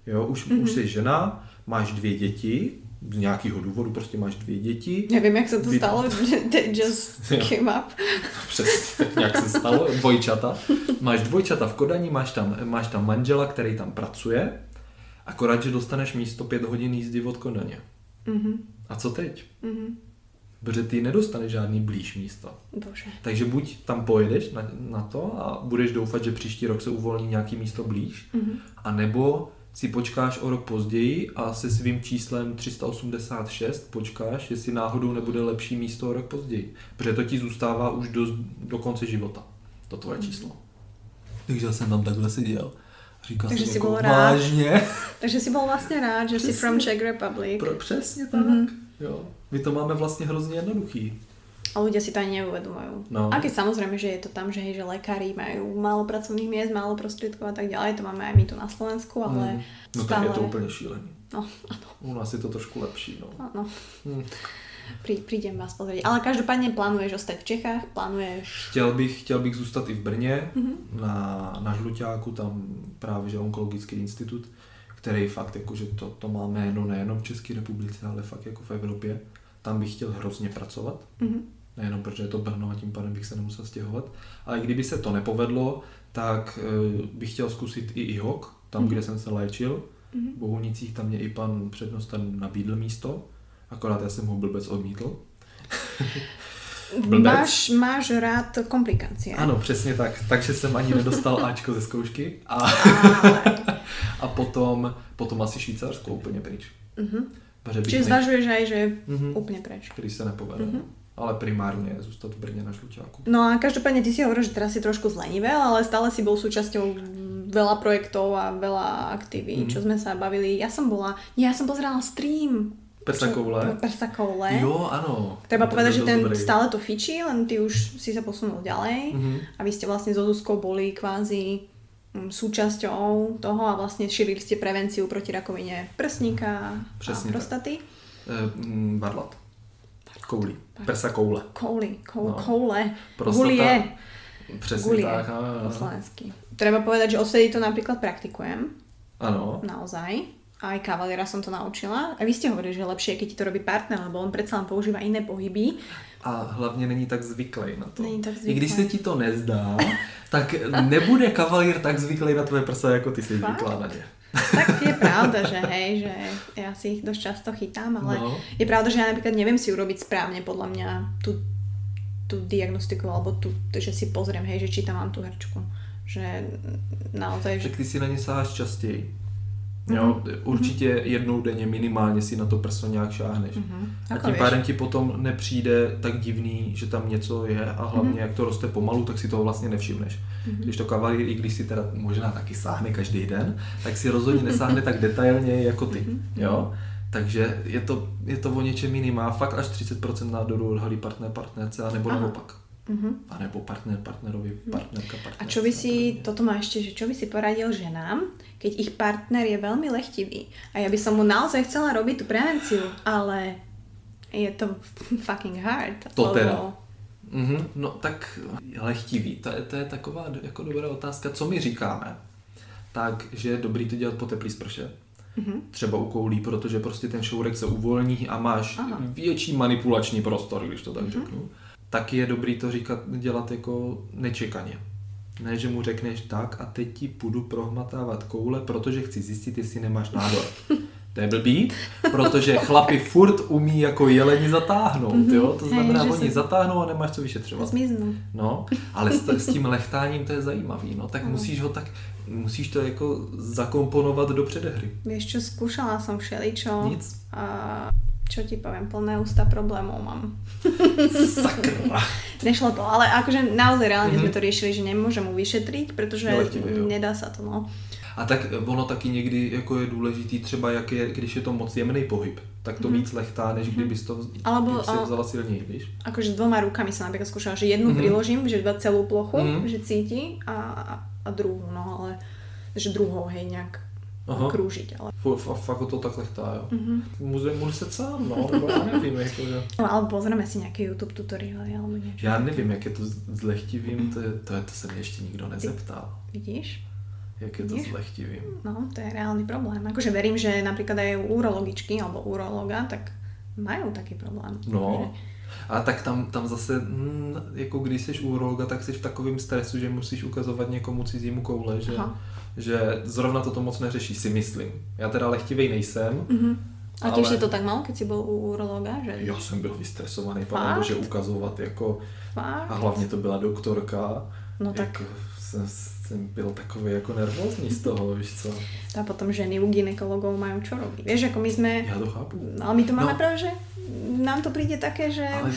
S2: jo, už, mm-hmm. už jsi žena, máš dvě děti, z nějakého důvodu prostě máš dvě děti.
S1: Nevím, jak se to Vy... stalo, that just came up.
S2: Přesně, nějak se stalo, dvojčata. Máš dvojčata v Kodani, máš tam, máš tam manžela, který tam pracuje, akorát, že dostaneš místo pět hodin jízdy od Kodaně. Mm-hmm. A co teď? Mm-hmm. Protože ty nedostaneš žádný blíž místo.
S1: Bože.
S2: Takže buď tam pojedeš na, na to a budeš doufat, že příští rok se uvolní nějaký místo blíž, mm-hmm. anebo si počkáš o rok později a se svým číslem 386 počkáš, jestli náhodou nebude lepší místo o rok později. Protože to ti zůstává už do, do konce života, to tvoje číslo. Takže jsem tam takhle seděl. Říkal
S1: Takže
S2: jsem
S1: jsi
S2: jako
S1: byl
S2: vážně.
S1: rád. Takže jsi byl vlastně rád, že přesně. jsi from Czech Republic.
S2: Pro, přesně tak. Mm-hmm. Jo. My to máme vlastně hrozně jednoduchý.
S1: A ľudia si to ani neuvedomujú. No. A keď samozrejme, že je to tam, že, hej, že lekári majú málo pracovných miest, málo prostriedkov a tak ďalej, to máme aj my tu na Slovensku, ale mm.
S2: No stále... je to úplně šílený.
S1: No, ano.
S2: U nás je to trošku lepší, no.
S1: Ano. Hmm. Prí, prídem vás pozrieť. Ale každopádně plánuješ ostať v Čechách? Plánuješ...
S2: Chtěl bych, chtěl bych zůstat i v Brně, mm-hmm. na, na Žluťáku, tam právě že onkologický institut, který fakt jako, že to, to má jméno nejenom v České republice, ale fakt jako v Evropě. Tam bych chtěl hrozně pracovat. Mm-hmm nejenom protože je to Brno a tím pádem bych se nemusel stěhovat. Ale kdyby se to nepovedlo, tak eh, bych chtěl zkusit i IHOK, tam, mm-hmm. kde jsem se léčil. Mm-hmm. V Bohunicích tam mě i pan přednosta nabídl místo, akorát já jsem ho blbec odmítl. blbec.
S1: máš, máš rád komplikácie.
S2: Ano, přesně tak. Takže jsem ani nedostal Ačko ze zkoušky. A,
S1: Ale,
S2: a potom, potom asi Švýcarsko úplně pryč.
S1: mhm.
S2: Bych
S1: Čiže zvažuješ aj, že
S2: Mhm.
S1: úplne preč.
S2: Když se nepovede.
S1: Mhm.
S2: Ale primárně zůstat v Brně na Šluťáku.
S1: No a každopádne ty si hovoril, že teraz si trošku zlenivel, ale stále si bol súčasťou veľa projektov a veľa aktivít,
S2: Mhm.
S1: čo sme sa bavili. Ja som bola, ja som pozerala stream.
S2: Prsa koule.
S1: Prsa koule.
S2: Jo, ano.
S1: Treba povedať, že ten
S2: dobrý.
S1: stále to fičí, len ty už si sa posunul ďalej.
S2: Mhm.
S1: A vy ste vlastne so Zuzkou boli kvázi mm, súčasťou toho a vlastne šírili ste prevenciu proti rakovine prsníka
S2: Přesně
S1: a
S2: tak.
S1: prostaty.
S2: Eh, mm, Varlat. Koulí. Prsa koule.
S1: Kouli, kou,
S2: No.
S1: koule,
S2: Prostata.
S1: gulie
S2: Přesně
S1: Gulie.
S2: tak.
S1: Po slovensky. Treba povedať, že odtedy to napríklad praktikujem,
S2: ano.
S1: naozaj. Aj kavaliera som to naučila. A vy ste hovorili, že je lepšie, keď ti to robí partner, lebo on predsa len používa iné pohyby.
S2: A hlavně není tak zvyklý na to.
S1: Není tak
S2: I když se
S1: zvyklý.
S2: ti to nezdá, tak nebude kavalír tak zvyklý na tvoje prsa, jako ty jsi zvyklá na ně.
S1: Tak je pravda, že hej, že ja si ich dosť často chytám, ale
S2: No.
S1: je pravda, že ja napríklad neviem si urobiť správne podľa mňa tú, tú diagnostiku, alebo tú, že si pozriem, hej, že či tam mám tú hrčku. Že naozaj, že...
S2: Tak ty si na ně saháš častěji. Jo, určitě jednou denně minimálně si na to prso nějak šáhneš.
S1: Mhm.
S2: A tím pádem ti potom nepřijde tak divný, že tam něco je a hlavně jak to roste pomalu, tak si toho vlastně nevšimneš. Když to kavalír, i když si teda možná taky sáhne každý den, tak si rozhodně nesáhne tak detailně jako ty. Jo? Takže je to, je to o něčem jiným. Má fakt až 30% nádoru odhalí partner partnerce, anebo
S1: Aha.
S2: naopak.
S1: Mhm.
S2: A nebo partner partnerovi, partnerka partnerce.
S1: A čo by si, toto má ešte, že čo by si poradil ženám, keď ich partner je veľmi lechtivý a ja by som mu naozaj chcela robiť tú prevenciu, ale je to fucking hard.
S2: To teda.
S1: lebo-
S2: Mhm, no tak lehtivý, to je, to je taková jako dobrá otázka. Co my říkáme? Tak, že je dobrý to dělat po teplý sprše.
S1: Mhm.
S2: Třeba u koulí, protože prostě ten šourek se uvolní a máš
S1: Aha.
S2: větší manipulační prostor, když to tak
S1: Mhm.
S2: řeknu. Tak je dobrý to říkat, dělat jako nečekaně. Ne, že mu řekneš tak a teď ti půjdu prohmatávat koule, protože chci zjistit, jestli nemáš nádor. To je blbý, protože chlapi furt umí jako jeleni zatáhnout, jo? To znamená,
S1: že
S2: oni
S1: si-
S2: zatáhnou a nemáš co vyšetřovat.
S1: Zmiznú.
S2: No, ale s, s tím lechtáním to je zajímavý, no, tak
S1: Ano.
S2: musíš ho tak, musíš to jako zakomponovat do předehry.
S1: Vieš čo, skúšala som všeličo.
S2: Nic.
S1: A čo ti poviem, plné ústa problémov mám.
S2: Sakra.
S1: Nešlo to, ale akože naozaj reálne
S2: Mhm.
S1: sme to riešili, že nemôžem mu vyšetriť, pretože
S2: No,
S1: nedá sa to, no.
S2: A tak ono taky někdy jako je důležitý, třeba jak je, když je to moc jemný pohyb, tak to
S1: Mhm.
S2: víc lechtá, než kdybys to
S1: Alebo,
S2: kdyby si vzala silněji, víš?
S1: Akože s dvoma rukami som napríklad skúšala, že jednu
S2: Mhm.
S1: priložím, že iba celú plochu,
S2: Mhm.
S1: že cíti a, a, druhú, no ale že druhou, hej, nejak
S2: Aha.
S1: krúžiť, ale...
S2: F- f- fakt to tak lechtá, jo.
S1: Mhm.
S2: Může, může se sám, no, nebo já nevím, jako, že...
S1: No, ale pozrieme si nejaké YouTube tutoriály alebo niečo.
S2: Já nevím, jak je to s lehtivým, to, je, to, je, to se mě ještě nikdo nezeptal.
S1: Vidíš?
S2: Jak je to s lehtivým.
S1: No, to je reálny problém. Akože verím, že napríklad aj u urologičky alebo urologa, tak majú taký problém.
S2: No, a tak tam, tam zase, hm, jako když jsi u urologa, tak jsi v takovém stresu, že musíš ukazovat někomu cizímu koule, že,
S1: Aha.
S2: Že zrovna toto moc neřeší, si myslím. Já teda lehtivej nejsem,
S1: Mhm. A tiež
S2: Ale-
S1: si to tak mal, keď si bol u urologa, že
S2: já jsem byl vystresovaný, pane bože, ukazovat jako,
S1: fakt?
S2: a hlavně to byla doktorka,
S1: No tak
S2: jako, jsem, jsem byl takový jako nervózní z toho, víš co,
S1: a potom ženy u ginekologov majú čo robiť. Vieš, ako my sme...
S2: já to chápu.
S1: Ale my to máme
S2: No.
S1: práve, že nám to príde také, že...
S2: Ale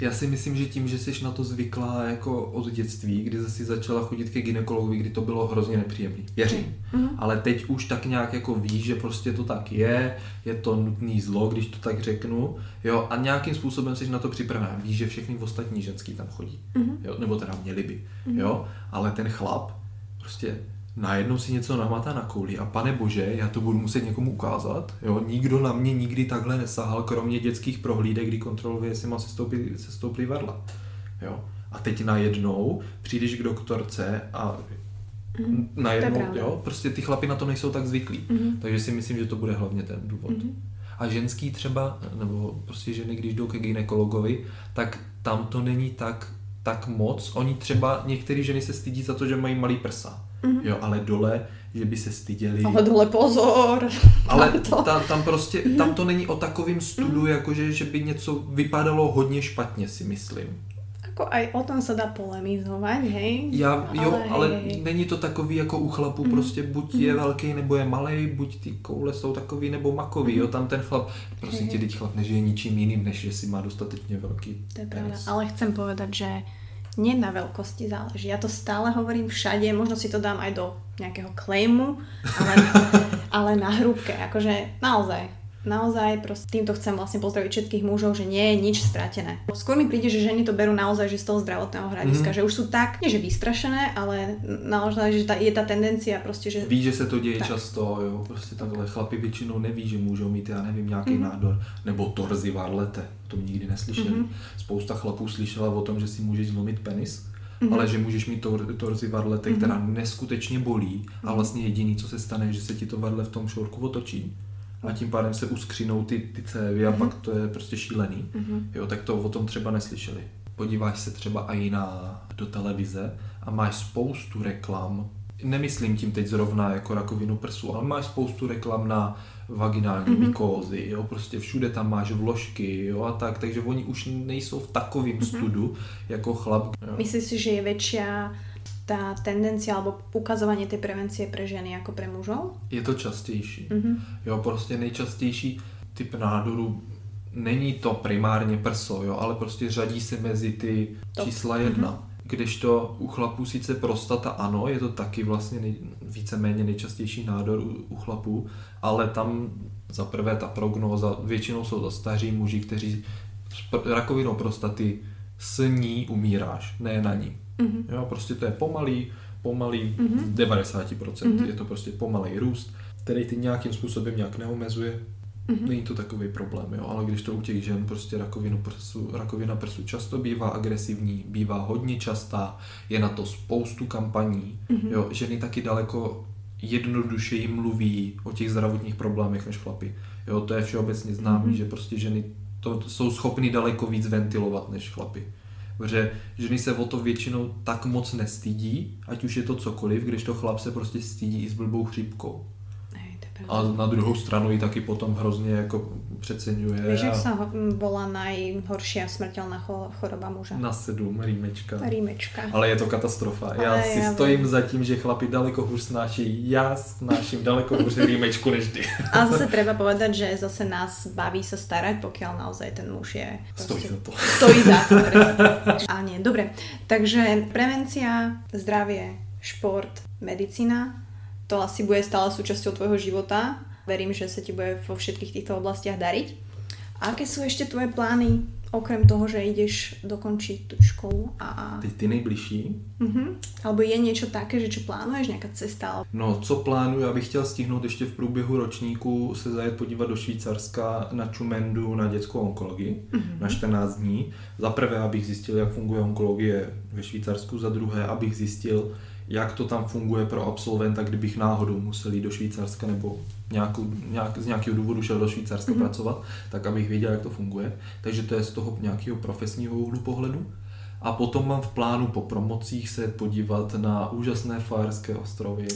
S2: já si myslím, že tím, že jsi na to zvyklá jako od dětství, kdy jsi začala chodit ke ginekologovi, kdy to bylo hrozně nepříjemný. Věřím.
S1: Mhm.
S2: Ale teď už tak nějak jako víš, že prostě to tak je, je to nutný zlo, když to tak řeknu, jo, a nějakým způsobem jsi na to připravená. Víš, že všechny ostatní ženský tam chodí,
S1: Mhm.
S2: jo, nebo teda měli by, jo, ale ten chlap prostě najednou si něco namatá na kouli a pane bože, já to budu muset někomu ukázat, jo, nikdo na mě nikdy takhle nesahal, kromě dětských prohlídek, kdy kontroluje, jestli mám sestoupit, sestoupit varla, jo. A teď najednou přijdeš k doktorce a
S1: Mhm.
S2: najednou, jo, prostě ty chlapy na to nejsou tak zvyklí.
S1: Mhm.
S2: Takže si myslím, že to bude hlavně ten důvod.
S1: Mhm.
S2: A ženský třeba, nebo prostě ženy, když jdou ke gynekologovi, tak tam to není tak, tak moc. Oni třeba, některé ženy se stydí za to, že mají malý prsa. Mm-hmm. Jo, ale dole, že by se styděli.
S1: Ale dole pozor.
S2: Ale to... tam, tam prostě, tam to není o takovým studu, mm-hmm. jakože, že by něco vypadalo hodně špatně, si myslím.
S1: Ako aj o tom sa dá polemizovať, hej?
S2: Já, jo, ale, ale hej. není to takový jako u chlapu, mm. prostě buď mm. je mhm. velký nebo je malý, buď ty koule jsou takový nebo makový, mm. jo, tam ten chlap, prostě ti teď chlap nežije ničím jiným, než že si má dostatečně velký
S1: To je pravda, ale chcem povedať, že nie na veľkosti záleží. Ja to stále hovorím všade, možno si to dám aj do nejakého claimu, ale, ale na hrúbke, akože naozaj naozaj proste, týmto chcem vlastne pozdraviť všetkých mužov, že nie je nič stratené. Skôr mi príde, že ženy to berú naozaj že z toho zdravotného hľadiska, mm. že už sú tak, nie že vystrašené, ale naozaj, že tá, je tá tendencia proste, že...
S2: Ví, že se to děje tak. často, jo, prostě takhle chlapi většinou neví, že můžou mít, já nevím, nějaký mm. nádor, nebo torzy varlete, to nikdy neslyšeli. Mm. Spousta chlapů slyšela o tom, že si můžeš zlomit penis, mm-hmm. ale že můžeš mít tor, torzi varlete, mm-hmm. která neskutečně bolí a mhm. vlastně jediný, co se stane, že se ti to varle v tom šorku otočí a tím pádem se uskřínou ty, ty cévy a mm-hmm. pak to je prostě šílený. Mm-hmm. Jo, tak to o tom třeba neslyšeli. Podíváš se třeba i na, do televize a máš spoustu reklam, nemyslím tím teď zrovna jako rakovinu prsu, ale máš spoustu reklam na vaginální mm-hmm. mykózy, jo, prostě všude tam máš vložky, jo, a tak, takže oni už nejsou v takovém mm-hmm. studu jako chlap.
S1: Jo. Myslíš si, že je větší tá tendencia alebo ukazovanie tej prevencie pre ženy ako pre mužov?
S2: Je to častější. Mm-hmm. Jo, prostě nejčastější typ nádoru není to primárně prso, jo, ale prostě řadí se mezi ty Top. čísla jedna. Mm-hmm. Když to u chlapů sice prostata ano, je to taky vlastně nej, víceméně nejčastější nádor u, u chlapů, ale tam za prvé ta prognóza, většinou jsou to staří muži, kteří s rakovinou prostaty s ní umíráš, ne na ní. Mm-hmm. Jo, prostě to je pomalý, pomalý mm-hmm. z 90%. Mm-hmm. Je to prostě pomalý růst, který ty nějakým způsobem nějak neomezuje. Mm-hmm. Není to takový problém, jo, ale když to u těch žen prostě rakovinu prsu, rakovina prsu často bývá agresivní, bývá hodně častá, je na to spoustu kampaní, mm-hmm. jo, ženy taky daleko jednodušeji mluví o těch zdravotních problémech než chlapi. Jo, to je všeobecně známé, mm-hmm. že prostě ženy to jsou schopny daleko víc ventilovat než chlapy. Protože ženy se o to většinou tak moc nestydí, ať už je to cokoliv, když to chlap se prostě stydí i s blbou chřipkou. A na druhou stranu ji taky potom hrozně jako přeceňuje.
S1: Víš, jak se volá nejhorší smrtelná choroba muže?
S2: Na sedm, rýmečka.
S1: Rýmečka.
S2: Ale je to katastrofa. Ale já si já stojím za tím, že chlapi daleko hůř snáší. Já snáším daleko hůř rýmečku než ty.
S1: A zase treba povedať, že zase nás baví se starat, pokud naozaj ten muž je...
S2: Stojí za to.
S1: Stojí za to. A nie, dobre. Takže prevencia, zdravie, šport, medicína to asi bude stále súčasťou tvojho života. Verím, že sa ti bude vo všetkých týchto oblastiach dariť. A aké sú ešte tvoje plány, okrem toho, že ideš dokončiť tú školu a...
S2: Ty, ty nejbližší?
S1: Uh-huh. Alebo je niečo také, že čo plánuješ, nějaká cesta?
S2: No, co plánuju, já bych chtěl stihnout ještě v průběhu ročníku se zajet podívat do Švýcarska na Čumendu na dětskou onkologii uh-huh. na 14 dní. Za prvé, abych zjistil, jak funguje onkologie ve Švýcarsku, za druhé, abych zjistil, jak to tam funguje pro absolventa, kdybych náhodou musel jít do Švýcarska nebo nějakou, nějak, z nějakého důvodu šel do Švýcarska mm-hmm. pracovat, tak abych věděl, jak to funguje. Takže to je z toho nějakého profesního úhlu pohledu. A potom mám v plánu po promocích se podívat na úžasné Fajerské ostrovy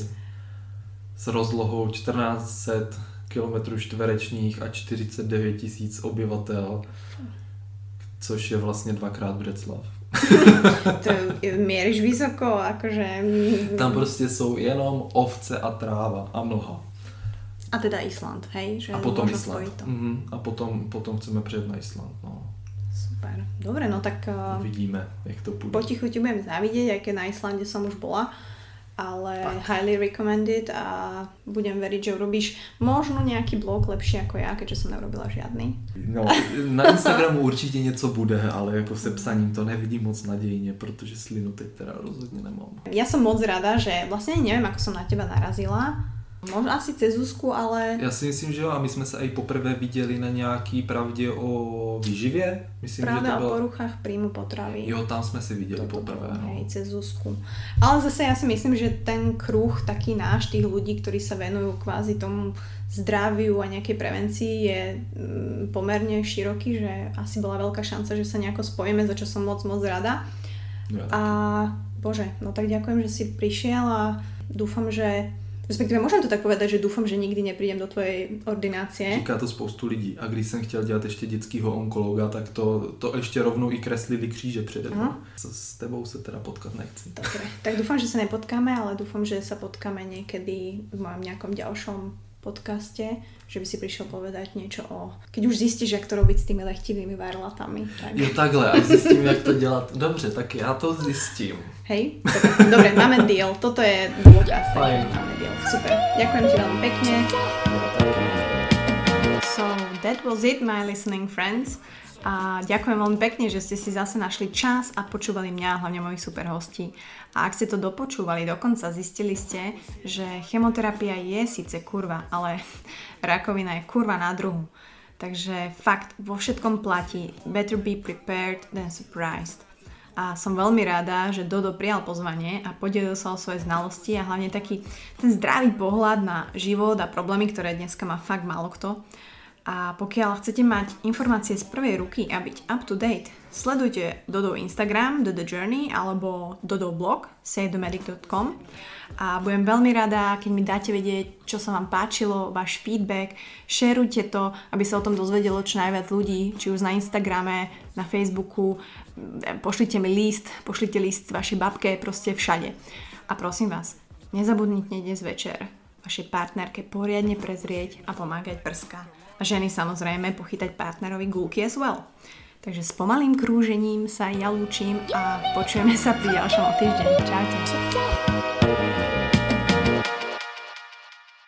S2: s rozlohou 1400 km čtverečních a 49 tisíc obyvatel, což je vlastně dvakrát Břeclav
S1: to měříš vysoko, akože...
S2: Tam prostě jsou jenom ovce a tráva a mnoha.
S1: A teda Island, hej? Že
S2: a potom Island. Mm-hmm. A potom, potom chceme přijet na Island, no.
S1: Super. Dobre, no tak...
S2: Uvidíme, jak to půjde.
S1: Potichu ti budem závidět, jaké na Islande som už bola ale tak. highly recommended a budem veriť, že urobíš možno nějaký blog lepší jako já, keďže jsem neurobila žádný.
S2: No, na Instagramu určitě něco bude, ale jako se psaním to nevidím moc nadějně, protože slinu teď teda rozhodně nemám.
S1: Já jsem moc rada, že vlastně nevím, ako jsem na teba narazila, Možná asi cez Zuzku, ale...
S2: Já si myslím, že jo, a my jsme se i poprvé viděli na nějaký pravdě o výživě. Myslím,
S1: Právě
S2: že to
S1: bylo... o poruchách príjmu potravy.
S2: Jo, tam jsme si viděli Toto poprvé.
S1: To, no. hej, cez Zuzku. Ale zase já si myslím, že ten kruh taký náš, tých ľudí, ktorí sa venujú kvázi tomu zdraviu a nejakej prevencii je mm, pomerne široký, že asi bola veľká šanca, že sa nejako spojíme, za čo som moc, moc rada.
S2: Ja,
S1: a bože, no tak ďakujem, že si prišiel a dúfam, že Respektive můžem to tak povedať, že doufám, že nikdy neprídem do tvojej ordinácie.
S2: Říká to spoustu lidí. A když jsem chtěl dělat ještě dětského onkologa, tak to, to ještě rovnou i kreslili kříže přede mnou. S tebou se teda potkat nechci.
S1: Dobre, tak dúfam, že sa nepotkáme, ale dúfam, že sa potkáme niekedy v mojom nejakom ďalšom podcaste, že by si prišiel povedať niečo o... Keď už zistíš, jak to robiť s tými lechtivými varlatami. Tak...
S2: Jo takhle, až zjistím, jak to dělat. Dobře, tak já to zjistím.
S1: Hej, dobre, dobre máme deal. Toto je dôkaz.
S2: Fajn.
S1: Máme deal. Super. Ďakujem ti veľmi pekne. So that was it, my listening friends. A ďakujem veľmi pekne, že ste si zase našli čas a počúvali mňa hlavne mojich super hostí. A ak ste to dopočúvali dokonca, zistili ste, že chemoterapia je síce kurva, ale rakovina je kurva na druhu. Takže fakt, vo všetkom platí better be prepared than surprised. A som veľmi rada, že Dodo prijal pozvanie a podelil sa o svoje znalosti a hlavne taký ten zdravý pohľad na život a problémy, ktoré dneska má fakt málo kto. A pokiaľ chcete mať informácie z prvej ruky a byť up to date, sledujte Dodo Instagram, Dodo Journey alebo Dodo blog savedomedic.com a budem veľmi rada, keď mi dáte vedieť, čo sa vám páčilo, váš feedback, šerujte to, aby sa o tom dozvedelo čo najviac ľudí, či už na Instagrame, na Facebooku, pošlite mi list, pošlite list vašej babke, proste všade. A prosím vás, nezabudnite dnes večer vašej partnerke poriadne prezrieť a pomágať prská a ženy samozrejme pochytať partnerovi gulky as well. Takže s pomalým krúžením sa ja lúčim a počujeme sa pri ďalšom týždeň. Čaute.